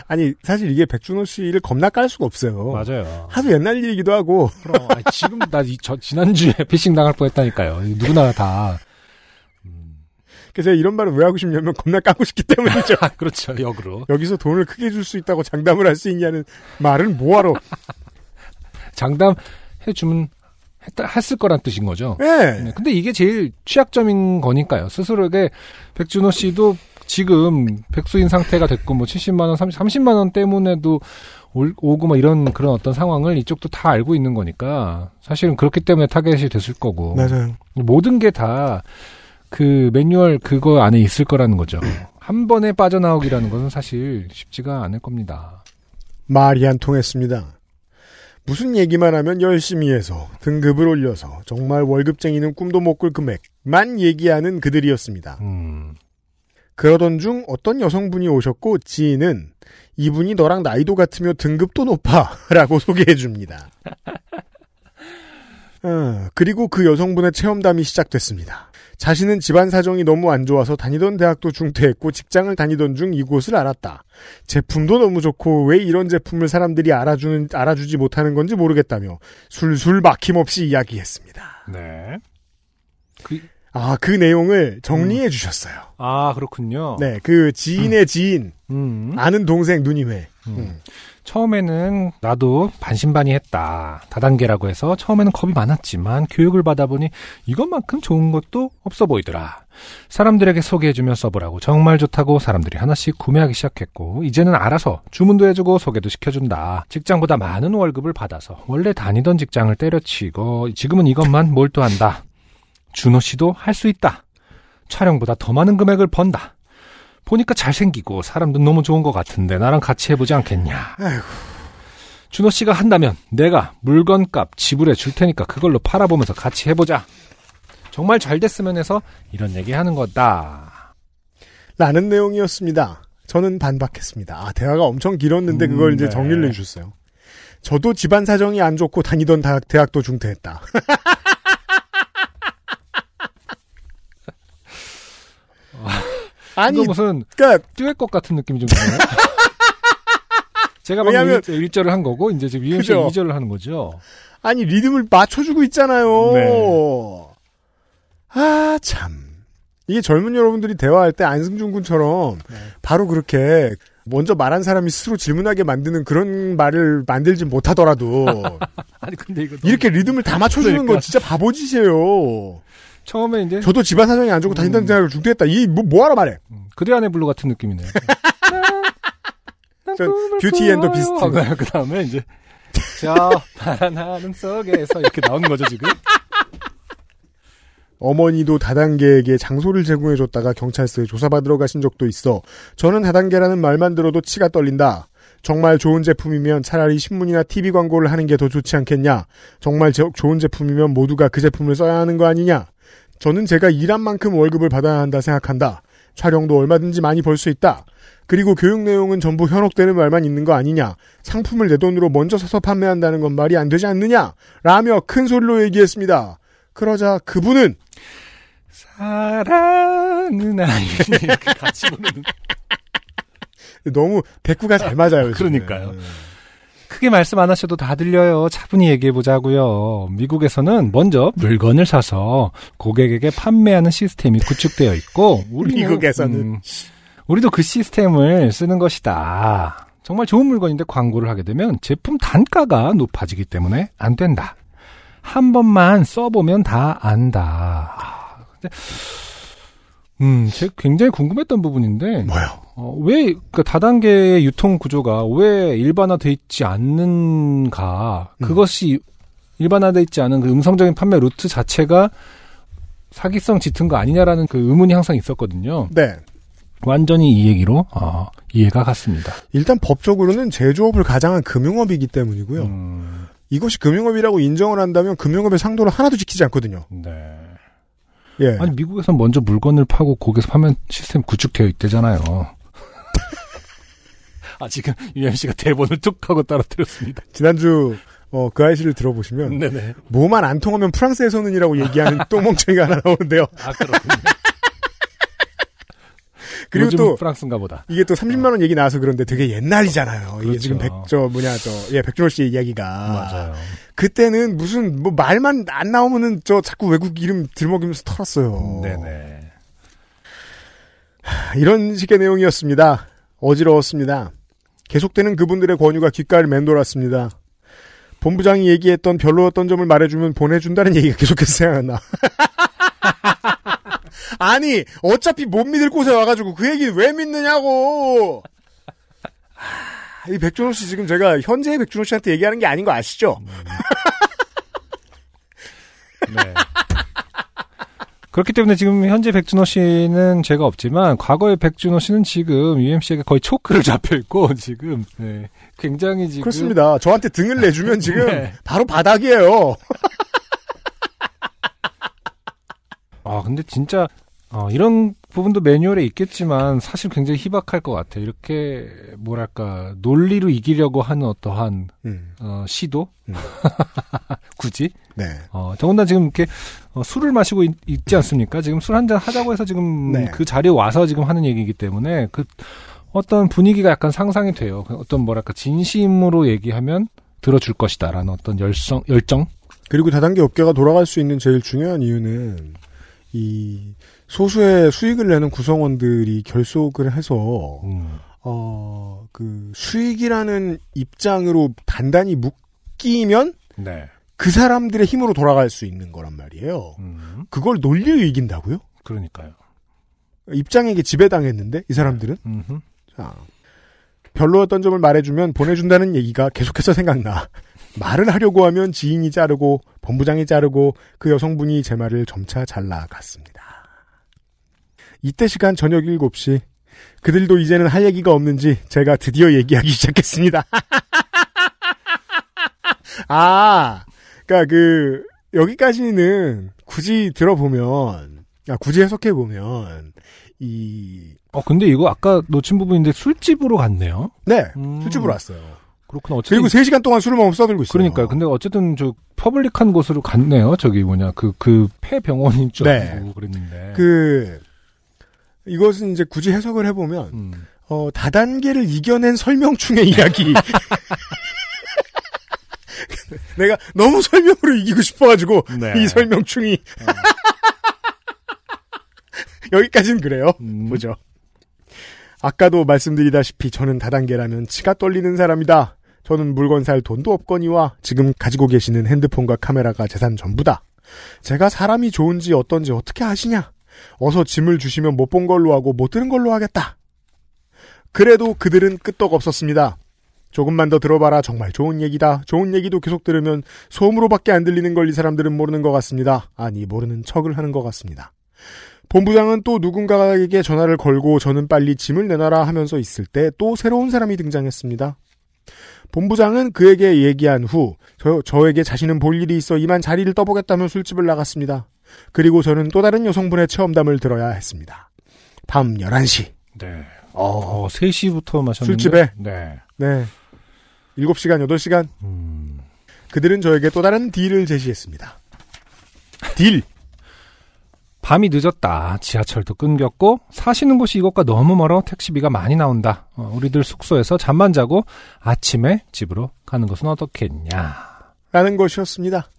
아니, 사실 이게 백준호 씨를 겁나 깔 수가 없어요. 맞아요. 하도 옛날 일이기도 하고, 그럼 아, 지금 나 이, 저, 지난주에 피싱 당할 뻔했다니까요. 누구나 다. 음, 그래서 이런 말을 왜 하고 싶냐면 겁나 까고 싶기 때문이죠. 아, 그렇죠. 역으로. 여기서 돈을 크게 줄 수 있다고 장담을 할 수 있냐는 말은 뭐하러. 장담 해주면 했다, 했을 거란 뜻인 거죠. 네. 네, 근데 이게 제일 취약점인 거니까요. 스스로에게 백준호 씨도 지금 백수인 상태가 됐고 뭐 70만 원, 30, 30만 원 때문에도 올- 오고 뭐 이런 그런 어떤 상황을 이쪽도 다 알고 있는 거니까 사실은 그렇기 때문에 타겟이 됐을 거고 맞아요. 모든 게 다 그 매뉴얼 그거 안에 있을 거라는 거죠. 한 번에 빠져나오기라는 것은 사실 쉽지가 않을 겁니다. 말이 안 통했습니다. 무슨 얘기만 하면 열심히 해서 등급을 올려서 정말 월급쟁이는 꿈도 못 꿀 금액만 얘기하는 그들이었습니다. 음. 그러던 중 어떤 여성분이 오셨고 지인은 이분이 너랑 나이도 같으며 등급도 높아 라고 소개해 줍니다. 어, 그리고 그 여성분의 체험담이 시작됐습니다. 자신은 집안 사정이 너무 안 좋아서 다니던 대학도 중퇴했고 직장을 다니던 중 이곳을 알았다. 제품도 너무 좋고 왜 이런 제품을 사람들이 알아주는 알아주지 못하는 건지 모르겠다며 술술 막힘없이 이야기했습니다. 네. 그, 아, 그 내용을 정리해 주셨어요. 아 그렇군요. 네, 그 지인의 지인, 음. 아는 동생 누님회. 음. 음. 처음에는 나도 반신반의했다. 다단계라고 해서 처음에는 겁이 많았지만 교육을 받아보니 이것만큼 좋은 것도 없어 보이더라. 사람들에게 소개해주며 써보라고 정말 좋다고 사람들이 하나씩 구매하기 시작했고 이제는 알아서 주문도 해주고 소개도 시켜준다. 직장보다 많은 월급을 받아서 원래 다니던 직장을 때려치고 지금은 이것만 몰두한다. 준호 씨도 할 수 있다. 촬영보다 더 많은 금액을 번다. 보니까 잘생기고 사람도 너무 좋은 것 같은데 나랑 같이 해보지 않겠냐. 아이고. 준호 씨가 한다면 내가 물건값 지불해 줄 테니까 그걸로 팔아보면서 같이 해보자. 정말 잘 됐으면 해서 이런 얘기 하는 거다. 라는 내용이었습니다. 저는 반박했습니다. 아, 대화가 엄청 길었는데 그걸 음, 이제 네. 정리를 해주셨어요. 저도 집안 사정이 안 좋고 다니던 다- 대학도 중퇴했다. 아니, 무슨 그니까, 듀엣 것 같은 느낌이 좀 드네요. 제가 방금 왜냐면- 1, 절을 한 거고 이제 지금 그죠. 2절을 하는 거죠. 아니, 리듬을 맞춰주고 있잖아요. 네. 아, 참. 이게 젊은 여러분들이 대화할 때 안승준 군처럼 네. 바로 그렇게 먼저 말한 사람이 스스로 질문하게 만드는 그런 말을 만들지 못하더라도 아니 근데 이거 이렇게 리듬을 다 맞춰주는 그러니까. 건 진짜 바보짓이에요. 처음에 이제 저도 집안 사정이 안 좋고 다니던 음. 대학을 중퇴했다. 이 뭐, 뭐하러 말해? 음, 그대 안의 블루 같은 느낌이네요. 전 Beauty and the Beast. 그 다음에 이제 저 파란 하늘 속에서 이렇게 나오는 거죠 지금. 어머니도 다단계에게 장소를 제공해줬다가 경찰서에 조사받으러 가신 적도 있어. 저는 다단계라는 말만 들어도 치가 떨린다. 정말 좋은 제품이면 차라리 신문이나 TV 광고를 하는 게 더 좋지 않겠냐. 정말 저- 좋은 제품이면 모두가 그 제품을 써야 하는 거 아니냐. 저는 제가 일한 만큼 월급을 받아야 한다 생각한다. 촬영도 얼마든지 많이 벌 수 있다. 그리고 교육 내용은 전부 현혹되는 말만 있는 거 아니냐. 상품을 내 돈으로 먼저 사서 판매한다는 건 말이 안 되지 않느냐. 라며 큰 소리로 얘기했습니다. 그러자 그분은 사랑은 아니 이렇게 같이 부르는 너무 대꾸가 잘 맞아요. 그러니까요. 크게 말씀 안 하셔도 다 들려요. 차분히 얘기해 보자고요. 미국에서는 먼저 물건을 사서 고객에게 판매하는 시스템이 구축되어 있고 우리는, 미국에서는. 음, 우리도 그 시스템을 쓰는 것이다. 정말 좋은 물건인데 광고를 하게 되면 제품 단가가 높아지기 때문에 안 된다. 한 번만 써보면 다 안다. 아, 음, 제가 굉장히 궁금했던 부분인데, 뭐요? 어, 왜, 그 다단계의 유통 구조가 왜 일반화돼 있지 않는가. 음. 그것이 일반화돼 있지 않은 그 음성적인 판매 루트 자체가 사기성 짙은 거 아니냐라는 그 의문이 항상 있었거든요. 네. 완전히 이 얘기로, 어, 이해가 갔습니다. 일단 법적으로는 제조업을 가장한 금융업이기 때문이고요. 음, 이것이 금융업이라고 인정을 한다면 금융업의 상도를 하나도 지키지 않거든요. 네. 예. 아니, 미국에선 먼저 물건을 파고 거기서 파면 시스템 구축되어 있대잖아요. 아, 지금 UMC가 대본을 툭 하고 떨어뜨렸습니다. 지난주 어, 그 아이씨를 들어보시면 네네. 뭐만 안 통하면 프랑스에서는이라고 얘기하는 똥멍청이가 하나 나오는데요. 아, 그렇군요. 그리고 또 프랑스인가 보다. 이게 또 30만 원 얘기 나와서 그런데 되게 옛날이잖아요. 이게 그렇죠. 지금 백저 뭐냐 저예 백준호 씨 이야기가 맞아요. 그때는 무슨 뭐 말만 안 나오면은 저 자꾸 외국 이름 들먹이면서 털었어요. 네네. 이런 식의 내용이었습니다. 어지러웠습니다. 계속되는 그분들의 권유가 귓가를 맴돌았습니다. 본부장이 얘기했던 별로였던 점을 말해주면 보내준다는 얘기가 계속해서 생각나. 아니 어차피 못 믿을 곳에 와가지고 그 얘기 왜 믿느냐고. 하, 이 백준호 씨 지금 제가 현재의 백준호 씨한테 얘기하는 게 아닌 거 아시죠? 네. 그렇기 때문에 지금 현재 백준호 씨는 죄가 없지만 과거의 백준호 씨는 지금 UMC에게 거의 초크를 잡혀 있고 지금 네. 굉장히 지금 그렇습니다. 저한테 등을 내주면 지금 네. 바로 바닥이에요. 아 근데 진짜 어, 이런 부분도 매뉴얼에 있겠지만 사실 굉장히 희박할 것 같아 요. 이렇게 뭐랄까 논리로 이기려고 하는 어떠한 음, 어, 시도 음. 굳이 네. 어, 더군다나 지금 이렇게 어, 술을 마시고 있, 지 않습니까? 지금 술 한잔 하자고 해서 지금 네. 그 자리에 와서 지금 하는 얘기이기 때문에 그 어떤 분위기가 약간 상상이 돼요. 그 어떤 뭐랄까 진심으로 얘기하면 들어줄 것이다라는 어떤 열성 열정. 그리고 다단계 업계가 돌아갈 수 있는 제일 중요한 이유는 이 소수의 수익을 내는 구성원들이 결속을 해서 음. 어, 그 수익이라는 입장으로 단단히 묶이면 네. 그 사람들의 힘으로 돌아갈 수 있는 거란 말이에요. 음. 그걸 논리로 이긴다고요? 그러니까요. 입장에게 지배당했는데 이 사람들은 음흠. 자, 별로였던 점을 말해주면 보내준다는 얘기가 계속해서 생각나. 말을 하려고 하면 지인이 자르고 본부장이 자르고 그 여성분이 제 말을 점차 잘라갔습니다. 이때 시간 저녁 7시 그들도 이제는 할 얘기가 없는지 제가 드디어 얘기하기 시작했습니다. 아, 그니까 그 여기까지는 굳이 들어보면 아, 굳이 해석해 보면 이 어 근데 이거 아까 놓친 부분인데 술집으로 갔네요. 네, 음. 술집으로 왔어요. 그렇구나. 어쨌든 그리고 3시간 동안 술을 먹으면 써들고 있어요. 그러니까요. 근데 어쨌든 저 퍼블릭한 곳으로 갔네요. 저기 뭐냐 그 그 폐병원인 줄 네. 알고 그랬는데. 그 이것은 이제 굳이 해석을 해보면 음. 어, 다단계를 이겨낸 설명충의 이야기. 내가 너무 설명으로 이기고 싶어가지고 네. 이 설명충이 여기까지는 그래요. 음. 보죠. 아까도 말씀드리다시피 저는 다단계라면 치가 떨리는 사람이다. 저는 물건 살 돈도 없거니와 지금 가지고 계시는 핸드폰과 카메라가 재산 전부다. 제가 사람이 좋은지 어떤지 어떻게 아시냐? 어서 짐을 주시면 못 본 걸로 하고 못 들은 걸로 하겠다. 그래도 그들은 끄떡 없었습니다. 조금만 더 들어봐라. 정말 좋은 얘기다. 좋은 얘기도 계속 들으면 소음으로밖에 안 들리는 걸 이 사람들은 모르는 것 같습니다. 아니, 모르는 척을 하는 것 같습니다. 본부장은 또 누군가에게 전화를 걸고 저는 빨리 짐을 내놔라 하면서 있을 때 또 새로운 사람이 등장했습니다. 본부장은 그에게 얘기한 후 저, 저에게 자신은 볼 일이 있어 이만 자리를 떠보겠다며 술집을 나갔습니다. 그리고 저는 또 다른 여성분의 체험담을 들어야 했습니다. 밤 11시. 네. 어, 3시부터 마셨는데. 술집에? 네. 네. 7시간, 8시간. 음. 그들은 저에게 또 다른 딜을 제시했습니다. 딜! 밤이 늦었다. 지하철도 끊겼고 사시는 곳이 이곳과 너무 멀어 택시비가 많이 나온다. 어, 우리들 숙소에서 잠만 자고 아침에 집으로 가는 것은 어떻겠냐. 라는 것이었습니다.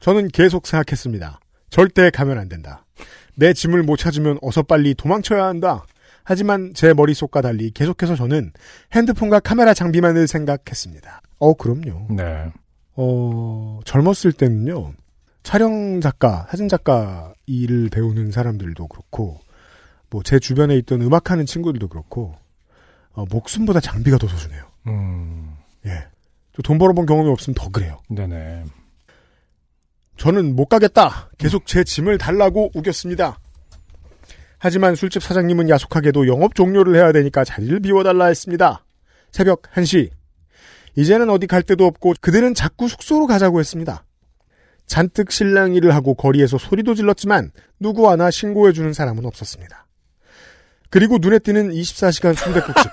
저는 계속 생각했습니다. 절대 가면 안 된다. 내 짐을 못 찾으면 어서 빨리 도망쳐야 한다. 하지만 제 머릿속과 달리 계속해서 저는 핸드폰과 카메라 장비만을 생각했습니다. 어, 그럼요. 네. 어, 젊었을 때는요, 촬영 작가, 사진 작가 일을 배우는 사람들도 그렇고, 뭐, 제 주변에 있던 음악하는 친구들도 그렇고, 어, 목숨보다 장비가 더 소중해요. 음. 예. 저돈 벌어본 경험이 없으면 더 그래요. 네네. 저는 못 가겠다. 계속 제 짐을 달라고 우겼습니다. 하지만 술집 사장님은 야속하게도 영업 종료를 해야 되니까 자리를 비워달라 했습니다. 새벽 1시. 이제는 어디 갈 데도 없고 그들은 자꾸 숙소로 가자고 했습니다. 잔뜩 실랑이를 하고 거리에서 소리도 질렀지만 누구 하나 신고해주는 사람은 없었습니다. 그리고 눈에 띄는 24시간 순대국집.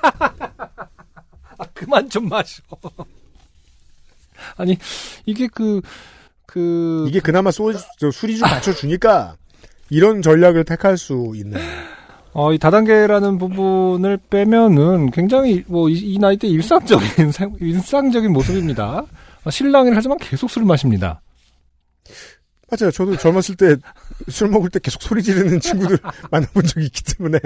그만 좀 마셔. 아니, 이게 그, 그. 이게 그나마 소, 저 술이 좀 받쳐주니까 이런 전략을 택할 수 있는. 어, 이 다단계라는 부분을 빼면은 굉장히 뭐, 이, 이 나이 때 일상적인, 생- 일상적인 모습입니다. 어, 실랑이를 하지만 계속 술을 마십니다. 맞아요. 저도 젊었을 때 술 먹을 때 계속 소리 지르는 친구들 만나본 적이 있기 때문에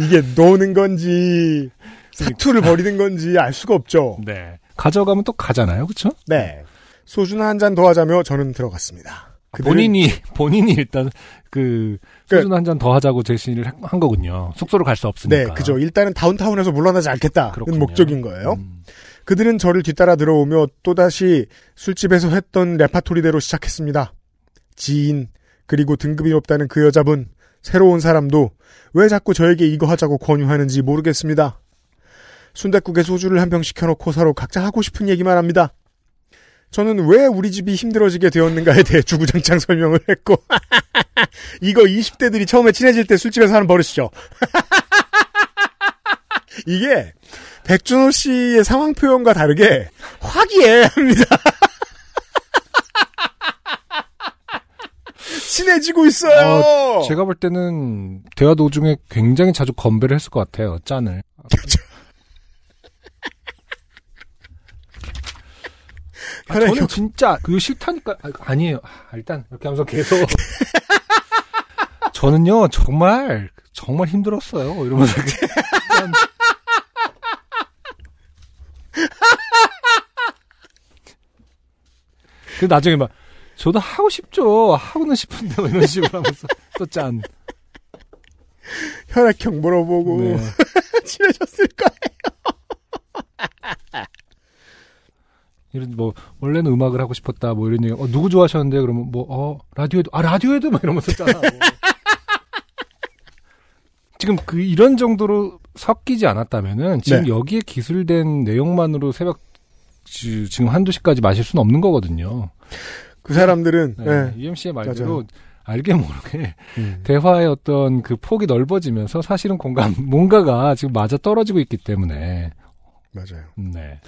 이게 노는 건지 사투를 벌이는 건지 알 수가 없죠. 네. 가져가면 또 가잖아요. 그쵸? 네. 소주나 한 잔 더 하자며 저는 들어갔습니다. 그들은- 본인이 본인이 일단 그 소주 한잔 더 하자고 제시를 한- 한 거군요. 숙소로 갈 수 없으니까. 네, 그죠. 일단은 다운타운에서 물러나지 않겠다는 그렇군요. 목적인 거예요. 음. 그들은 저를 뒤따라 들어오며 또다시 술집에서 했던 레파토리대로 시작했습니다. 지인, 그리고 등급이 높다는 그 여자분, 새로운 사람도 왜 자꾸 저에게 이거 하자고 권유하는지 모르겠습니다. 순댓국에 소주를 한 병 시켜놓고 서로 각자 하고 싶은 얘기만 합니다. 저는 왜 우리 집이 힘들어지게 되었는가에 대해 주구장창 설명을 했고 이거 20대들이 처음에 친해질 때 술집에서 하는 버릇이죠. 이게 백준호 씨의 상황 표현과 다르게 화기애애합니다. 친해지고 있어요. 제가 볼 때는 대화 도중에 굉장히 자주 건배를 했을 것 같아요. 짠을. 아, 저는 효- 진짜 그거 싫다니까 아, 아니에요. 아, 일단 이렇게 하면서 계속 저는요 정말 정말 힘들었어요. 이러면서 짠. 그 나중에 막 저도 하고 싶죠. 하고는 싶은데 뭐 이런 식으로 하면서 또 짠. 혈액형 물어보고 네. 친해졌을 거예요. 이런 뭐 원래는 음악을 하고 싶었다 뭐 이런 얘기 어 누구 좋아하셨는데 그러면 뭐 어 라디오에도 아 라디오에도 막 이러면서 잖아 지금 그 이런 정도로 섞이지 않았다면은 지금 네. 여기에 기술된 내용만으로 새벽 지- 지금 한두 시까지 마실 수는 없는 거거든요. 그 사람들은 네. 네. UMC의 말대로 맞아요. 알게 모르게 음. 대화의 어떤 그 폭이 넓어지면서 사실은 공감 뭔가가 지금 맞아 떨어지고 있기 때문에 맞아요. 네.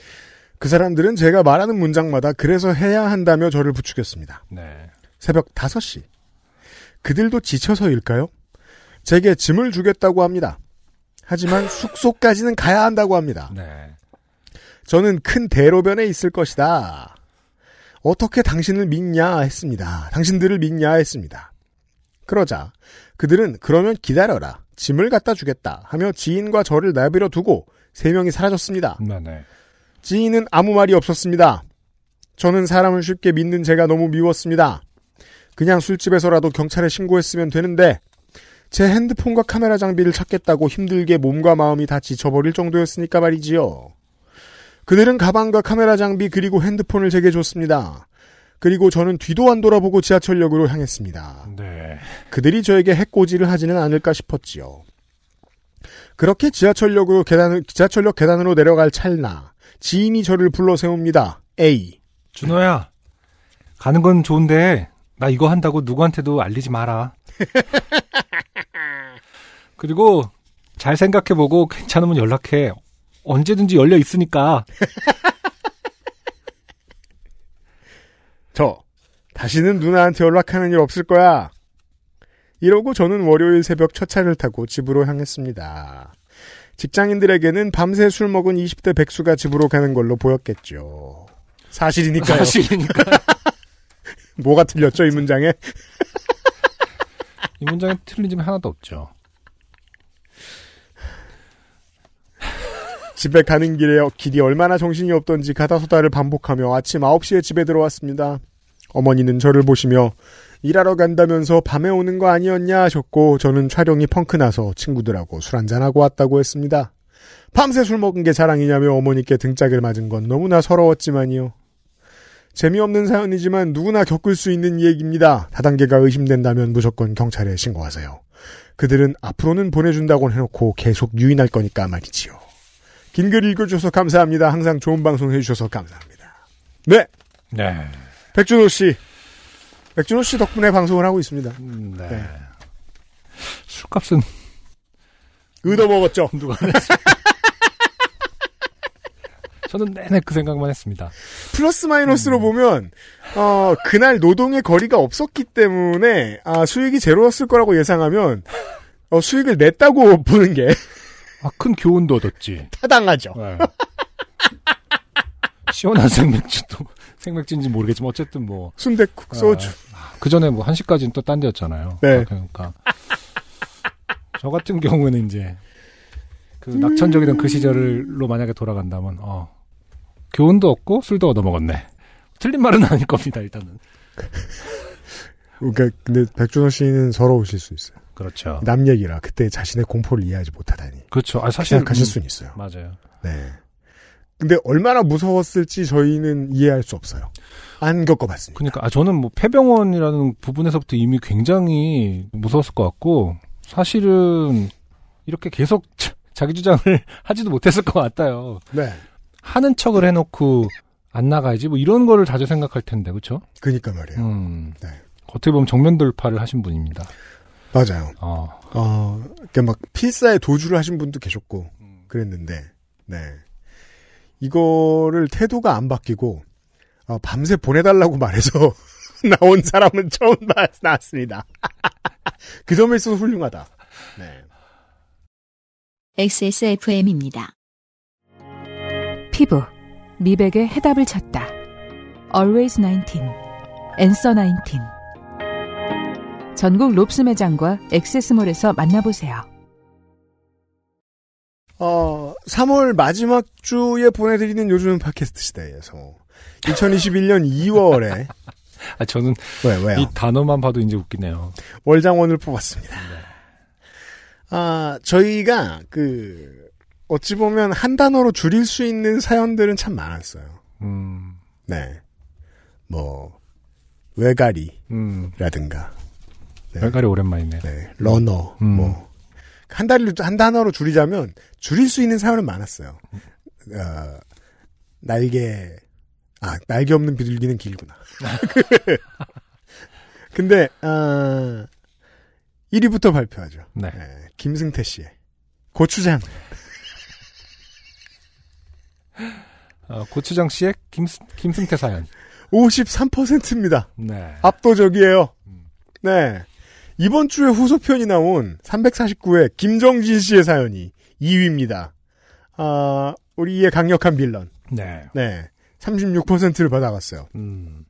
그 사람들은 제가 말하는 문장마다 그래서 해야 한다며 저를 부추겼습니다. 네. 새벽 5시. 그들도 지쳐서일까요? 제게 짐을 주겠다고 합니다. 하지만 숙소까지는 가야 한다고 합니다. 네. 저는 큰 대로변에 있을 것이다. 어떻게 당신을 믿냐 했습니다. 당신들을 믿냐 했습니다. 그러자 그들은 그러면 기다려라. 짐을 갖다 주겠다 하며 지인과 저를 내버려 두고 세 명이 사라졌습니다. 네. 네. 지인은 아무 말이 없었습니다. 저는 사람을 쉽게 믿는 제가 너무 미웠습니다. 그냥 술집에서라도 경찰에 신고했으면 되는데 제 핸드폰과 카메라 장비를 찾겠다고 힘들게 몸과 마음이 다 지쳐버릴 정도였으니까 말이지요. 그들은 가방과 카메라 장비 그리고 핸드폰을 제게 줬습니다. 그리고 저는 뒤도 안 돌아보고 지하철역으로 향했습니다. 네. 그들이 저에게 해코지를 하지는 않을까 싶었지요. 그렇게 지하철역으로 계단을, 지하철역 계단으로 내려갈 찰나, 지인이 저를 불러 세웁니다. A. 준호야, 가는 건 좋은데, 나 이거 한다고 누구한테도 알리지 마라. 그리고, 잘 생각해보고 괜찮으면 연락해. 언제든지 열려 있으니까. 저, 다시는 누나한테 연락하는 일 없을 거야. 이러고 저는 월요일 새벽 첫 차를 타고 집으로 향했습니다. 직장인들에게는 밤새 술 먹은 20대 백수가 집으로 가는 걸로 보였겠죠. 사실이니까요. 사실이니까. 뭐가 틀렸죠, 이 문장에? 이 문장에 틀린 점이 하나도 없죠. 집에 가는 길에 길이 얼마나 정신이 없던지 가다소다를 반복하며 아침 9시에 집에 들어왔습니다. 어머니는 저를 보시며 일하러 간다면서 밤에 오는 거 아니었냐 하셨고 저는 촬영이 펑크 나서 친구들하고 술 한잔하고 왔다고 했습니다. 밤새 술 먹은 게 자랑이냐며 어머니께 등짝을 맞은 건 너무나 서러웠지만요. 재미없는 사연이지만 누구나 겪을 수 있는 얘기입니다. 다단계가 의심된다면 무조건 경찰에 신고하세요. 그들은 앞으로는 보내준다고 해놓고 계속 유인할 거니까 말이지요. 긴 글 읽어주셔서 감사합니다. 항상 좋은 방송 해주셔서 감사합니다. 네, 네. 백준호 씨. 백준호 씨 덕분에 방송을 하고 있습니다. 음, 네. 네. 술값은 의도 먹었죠. 누가? 저는 내내 그 생각만 했습니다. 플러스 마이너스로 보면 어 그날 노동의 거리가 없었기 때문에 아 수익이 제로였을 거라고 예상하면 어, 수익을 냈다고 보는 게 아, 큰 교훈도 얻었지. 타당하죠. 네. 시원한 생맥주도 생맥주인지 모르겠지만 어쨌든 뭐 순대국 소주. 그 전에 뭐 1시까지는 또 딴 데였잖아요. 네. 그러니까 저 같은 경우에는 이제 그 낙천적이던 그 시절로 만약에 돌아간다면 어 교훈도 얻고 술도 얻어 먹었네. 틀린 말은 아닐 겁니다. 일단은 그러니까 근데 백준호 씨는 서러우실 수 있어요. 그렇죠. 남 얘기라 그때 자신의 공포를 이해하지 못하다니 그렇죠. 아, 사실. 생각하실 음, 수는 있어요. 맞아요. 네. 근데 얼마나 무서웠을지 저희는 이해할 수 없어요. 안 겪어봤습니다. 그러니까 아, 저는 뭐 폐병원이라는 부분에서부터 이미 굉장히 무서웠을 것 같고 사실은 이렇게 계속 자- 자기 주장을 하지도 못했을 것 같아요. 네. 하는 척을 해놓고 안 나가야지 뭐 이런 거를 자주 생각할 텐데 그렇죠? 그니까 말이에요. 음. 네. 어떻게 보면 정면 돌파를 하신 분입니다. 맞아요. 어. 어, 그러니까 막 필사에 도주를 하신 분도 계셨고 그랬는데, 네. 이거를 태도가 안 바뀌고 어, 밤새 보내달라고 말해서 나온 사람은 처음 나- 나왔습니다. 그 점에 있어서 훌륭하다. 네. XSFM입니다. 피부, 미백의 해답을 찾다. Always 19, Answer 19. 전국 롭스 매장과 액세스몰에서 만나보세요. 어, 3월 마지막 주에 보내드리는 요즘 팟캐스트 시대에서 2021년 2월에 아 저는 왜 왜요? 이 단어만 봐도 이제 웃기네요. 월장원을 뽑았습니다. 아, 저희가 그 어찌 보면 한 단어로 줄일 수 있는 사연들은 참 많았어요. 음. 네. 뭐 외가리라든가 음. 네. 별갈이 오랜만이네. 네. 러너 음. 뭐 한 단어로 한 단어로 줄이자면 줄일 수 있는 사연은 많았어요. 어, 날개 아 날개 없는 비둘기는 길구나. 근데 아 1위부터 발표하죠. 네. 네, 김승태 씨의 고추장. 어, 고추장 씨의 김, 김승태 사연. 53%입니다. 네. 압도적이에요. 음. 네. 이번 주에 후속편이 나온 349회 김정진 씨의 사연이 2위입니다. 아, 우리의 강력한 빌런. 네. 네. 36%를 받아갔어요. 음.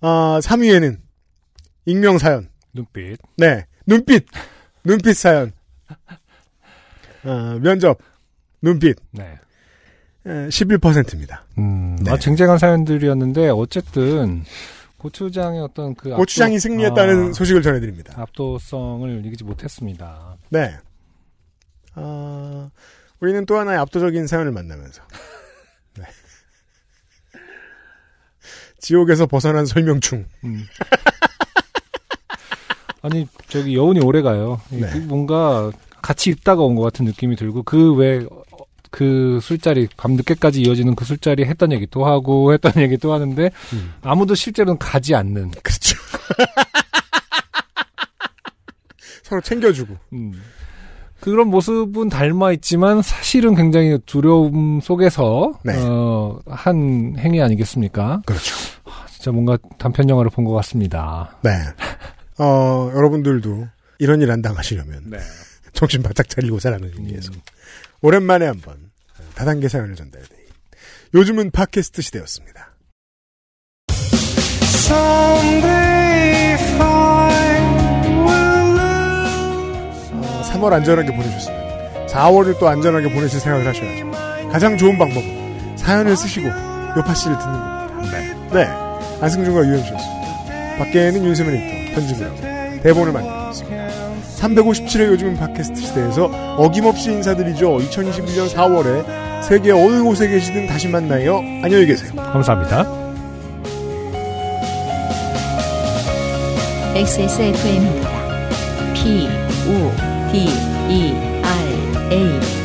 아, 3위에는 익명 사연. 눈빛. 네. 눈빛. 눈빛 사연. 아, 면접. 눈빛. 네. 11%입니다. 음. 네. 아, 쟁쟁한 사연들이었는데 어쨌든 고추장의 어떤 그 고추장이 압도- 승리했다는 아, 소식을 전해드립니다. 압도성을 이기지 못했습니다. 네. 아, 우리는 또 하나의 압도적인 사연을 만나면서. 네. 지옥에서 벗어난 설명충. 음. 아니 저기 여운이 오래 가요. 네. 그 뭔가 같이 있다가 온 것 같은 느낌이 들고 그외 그 술자리 밤 늦게까지 이어지는 그 술자리 했던 얘기 또 하고 했던 얘기 또 하는데 음. 아무도 실제로는 가지 않는. 그렇죠. 서로 챙겨주고. 음. 그런 모습은 닮아 있지만 사실은 굉장히 두려움 속에서 네. 어, 한 행위 아니겠습니까? 그렇죠. 진짜 뭔가 단편 영화를 본 것 같습니다. 네. 어, 여러분들도 이런 일 안 당하시려면 네. 정신 바짝 차리고 살아가는 의미에서 음. 오랜만에 한번 다단계 사연을 전달해드린 요즘은 팟캐스트 시대였습니다. 어, 3월 안전하게 보내셨으면 4월을 또 안전하게 보내실 생각을 하셔야죠. 가장 좋은 방법은 사연을 쓰시고 요파 씨를 듣는 겁니다. 네. 네. 안승준과 유현수였습니다. 밖에는 윤세민 리터 편집을 하고 대본을 만들고 있습니다. 357회 요즘은 팟캐스트 시대에서 어김없이 인사드리죠. 2021년 4월에 세계 어느 곳에 계시든 다시 만나요. 안녕히 계세요. 감사합니다. XSFM입니다. P, O, D, E, R, A.